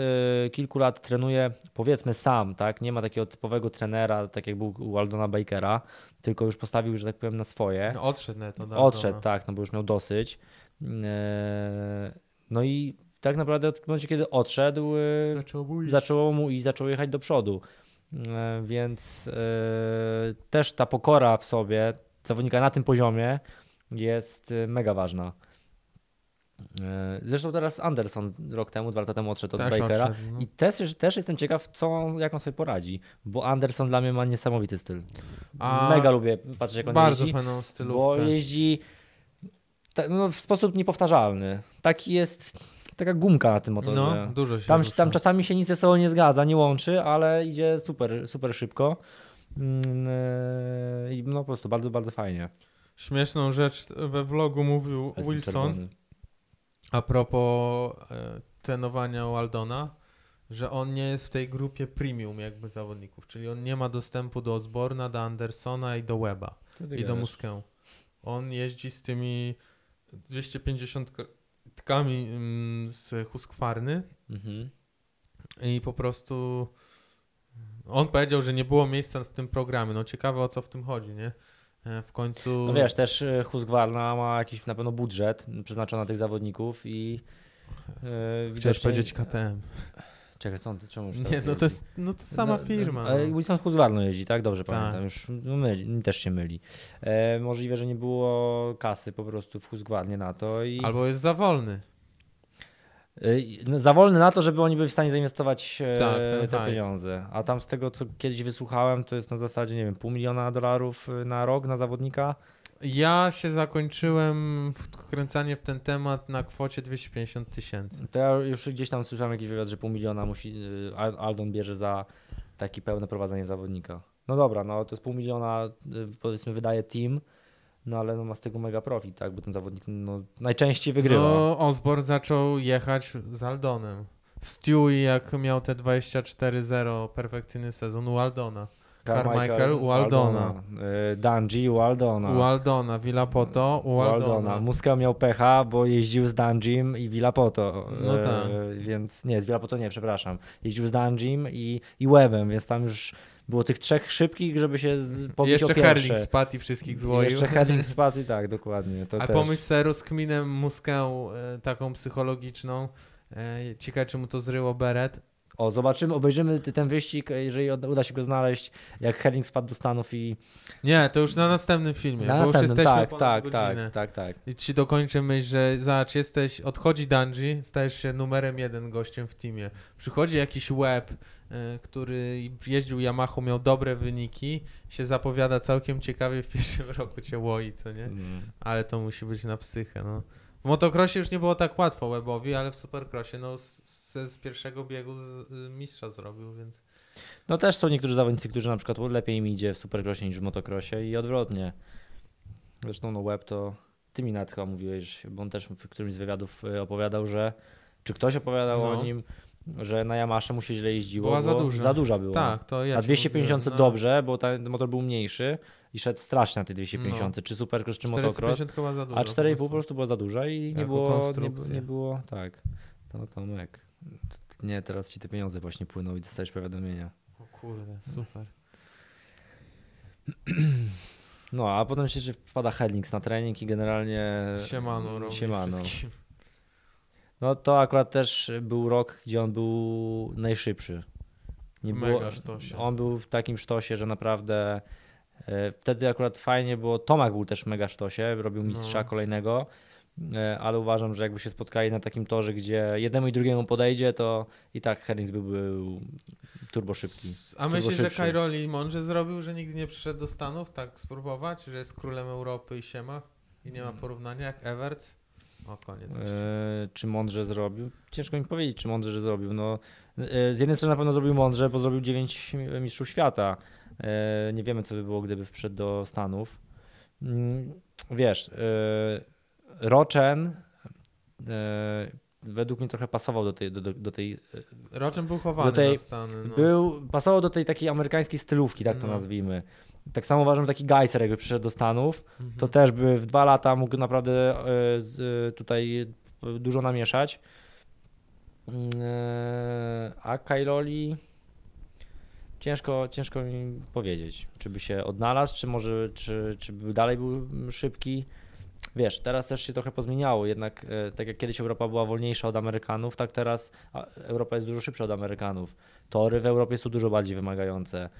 e, kilku lat trenuję powiedzmy sam, tak? Nie ma takiego typowego trenera, tak jak był u Aldona Bakera, tylko już postawił, że tak powiem, na swoje. No, odszedł na to. Odszedł, tak, no bo już miał dosyć. E, No i tak naprawdę od momentu, kiedy odszedł, e, Zaczął mu zaczęło mu i zaczął jechać do przodu. E, Więc e, też ta pokora w sobie zawodnika na tym poziomie jest e, mega ważna. Zresztą teraz Anderson rok temu, dwa lata temu odszedł od Też Bakera. odszedł, no. I też, też jestem ciekaw, co, jak on sobie poradzi, bo Anderson dla mnie ma niesamowity styl. A Mega lubię patrzeć, jak on Bardzo jeździ, fajną bo stylówkę. jeździ ta, no, w sposób niepowtarzalny. Taki jest, taka gumka na tym motorze. No, dużo się Tam, rusza. tam czasami się nic ze sobą nie zgadza, nie łączy, ale idzie super, super szybko. Mm, e, I no po prostu bardzo, bardzo fajnie. Śmieszną rzecz we vlogu mówił Jestem Wilson czerwony. a propos e, trenowania u Aldona, że on nie jest w tej grupie premium jakby zawodników, czyli on nie ma dostępu do Osborna, do Andersona i do Weba i do gadasz? Muskę. On jeździ z tymi 250 tkami mm, z Husqvarny Mhm. i po prostu on powiedział, że nie było miejsca w tym programie. No ciekawe o co w tym chodzi, nie? E, W końcu No wiesz, też e, Husqvarna ma jakiś na pewno budżet przeznaczony na tych zawodników i yy, chciałeś widocznie... powiedzieć KTM. Czekaj, co on, czemu już Nie, no to jest no to sama No, firma. Ale No. Wilson Husqvarna jeździ, tak? Dobrze Tak. pamiętam. Już no myli, też się myli. E, możliwe, że nie było kasy po prostu w Husqvarnie na to i Albo jest za wolny. e, no, za wolny na to, żeby oni byli w stanie zainwestować e, Tak, te hajs. pieniądze. A tam z tego, co kiedyś wysłuchałem, to jest na zasadzie, nie wiem, pół miliona dolarów e, na rok na zawodnika. Ja się zakończyłem wkręcanie w ten temat na kwocie 250 tysięcy. To ja już gdzieś tam słyszałem jakiś wywiad, że pół miliona musi Al- Aldon bierze za takie pełne prowadzenie zawodnika. No dobra, no to jest pół miliona, e, powiedzmy, wydaje team, no ale no ma z tego mega profit, tak, bo ten zawodnik no, najczęściej wygrywa. No, Osborne zaczął jechać z Aldonem. Stewie jak miał te 24-0 perfekcyjny sezon u Aldona. Carmichael u Aldona. e, Dungy u Aldona. U Aldona, Villapoto u Aldona. Muska miał pecha, bo jeździł z Dungim i Villapoto. No e, tak. Więc nie, z Villapoto nie, przepraszam. Jeździł z Dungim i, i Webem, więc tam już było tych trzech szybkich, żeby się pobić jeszcze o pierwsze. Herling spadł i wszystkich złoił. Jeszcze Herling spadł i tak, dokładnie. To A też. pomyśl sobie rozkminę muskę e, taką psychologiczną. E, ciekawe, czy mu to zryło beret. O, zobaczymy, obejrzymy ten wyścig, jeżeli uda się go znaleźć, jak Herling spadł do Stanów i Nie, to już na następnym filmie, na bo już następnym, jesteśmy tak, tak, tak, tak, tak. I ci dokończę myśl, że zobacz, jesteś, odchodzi Dungy, stajesz się numerem jeden gościem w teamie. Przychodzi jakiś łeb, y, który jeździł Yamaha, miał dobre wyniki, się zapowiada całkiem ciekawie, w pierwszym roku cię łoi, co nie? Mm. Ale to musi być na psychę, no. W motocrossie już nie było tak łatwo Webowi, ale w supercrossie, no z, z, pierwszego biegu z, y, mistrza zrobił, więc... No też są niektórzy zawodnicy, którzy na przykład lepiej im idzie w supercrossie niż w motocrossie i odwrotnie. Zresztą no web to ty mi nawet chyba mówiłeś, bo on też w którymś z wywiadów y, opowiadał, że czy ktoś opowiadał No. o nim, że na Yamasze mu się źle jeździło, Była za duża. Za duża była. Tak, to ja ci 250 mówiłem, no. dobrze, bo ten motor był mniejszy i szedł strasznie na tej 250, czy supercross, czy motocross. 450 chyba za. A 4,5 po prostu było za dużo i nie było, nie, nie było, tak. To Tomek. Nie, teraz ci te pieniądze właśnie płyną i dostajesz powiadomienia. O kurde, super. No, a potem się jeszcze wpada Headlings na trening i generalnie. Siemano robi Siemano. wszystkim. No to akurat też był rok, gdzie on był najszybszy. Nie Mega było, sztosie. on był w takim sztosie, że naprawdę e, wtedy akurat fajnie było. Tomak był też mega sztosie, robił mistrza No. kolejnego, ale uważam, że jakby się spotkali na takim torze, gdzie jednemu i drugiemu podejdzie, to i tak Headlings by był turbo szybki. A myślisz, że. Kairoli mądrze zrobił, że nigdy nie przyszedł do Stanów, tak spróbować, że jest królem Europy i siema i nie ma porównania jak Everts? O, koniec. E, czy mądrze zrobił? Ciężko mi powiedzieć, czy mądrze że zrobił. No, e, z jednej strony na pewno zrobił mądrze, bo zrobił 9 mistrzów świata. E, nie wiemy, co by było, gdyby wszedł do Stanów. Mm, Wiesz, e, Rochen e, według mnie trochę pasował do tej, do, do, do tej Roczem był chowany do tej- na Stany. No. był, pasował do tej takiej amerykańskiej stylówki, tak to No. nazwijmy. Tak samo uważam, taki Geiser jakby przyszedł do Stanów, Mhm. to też by w dwa lata mógł naprawdę e, e, tutaj e, dużo namieszać. Mm, e, A Kailoli ciężko, ciężko mi powiedzieć, czy by się odnalazł, czy może czy, czy by dalej był szybki. Wiesz, teraz też się trochę pozmieniało, jednak e, tak jak kiedyś Europa była wolniejsza od Amerykanów, tak teraz Europa jest dużo szybsza od Amerykanów. Tory w Europie są dużo bardziej wymagające.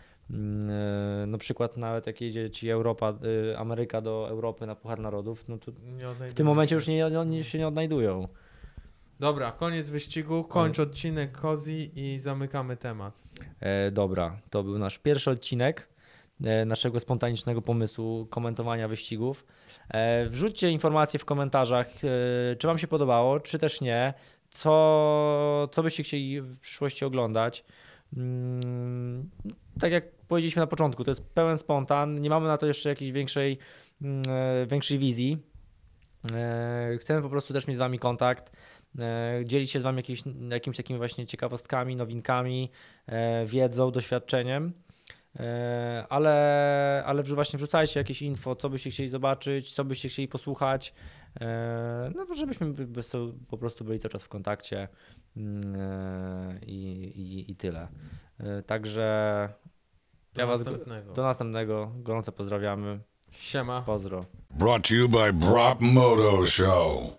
Na przykład nawet jak jedzie ci Europa, e, Ameryka do Europy na Puchar Narodów, no to w tym momencie już nie, nie, się nie odnajdują. Dobra, koniec wyścigu, kończ odcinek Kozi i zamykamy temat. E, dobra, to był nasz pierwszy odcinek naszego spontanicznego pomysłu komentowania wyścigów. E, wrzućcie informacje w komentarzach, e, czy Wam się podobało, czy też nie. Co, co byście chcieli w przyszłości oglądać. Mm, tak jak powiedzieliśmy na początku, to jest pełen spontan. Nie mamy na to jeszcze jakiejś większej, mm, e, większej wizji. Chcemy po prostu też mieć z Wami kontakt, dzielić się z Wami jakimiś, jakimiś takimi właśnie ciekawostkami, nowinkami, wiedzą, doświadczeniem. E, Ale, ale właśnie wrzucajcie jakieś info, co byście chcieli zobaczyć, co byście chcieli posłuchać, e, no żebyśmy po prostu byli cały czas w kontakcie mm, e, i, i, i tyle. Także Do Ja was- następnego. do następnego, gorąco pozdrawiamy, Siema. pozdro. Brought to you by Brop Moto Show.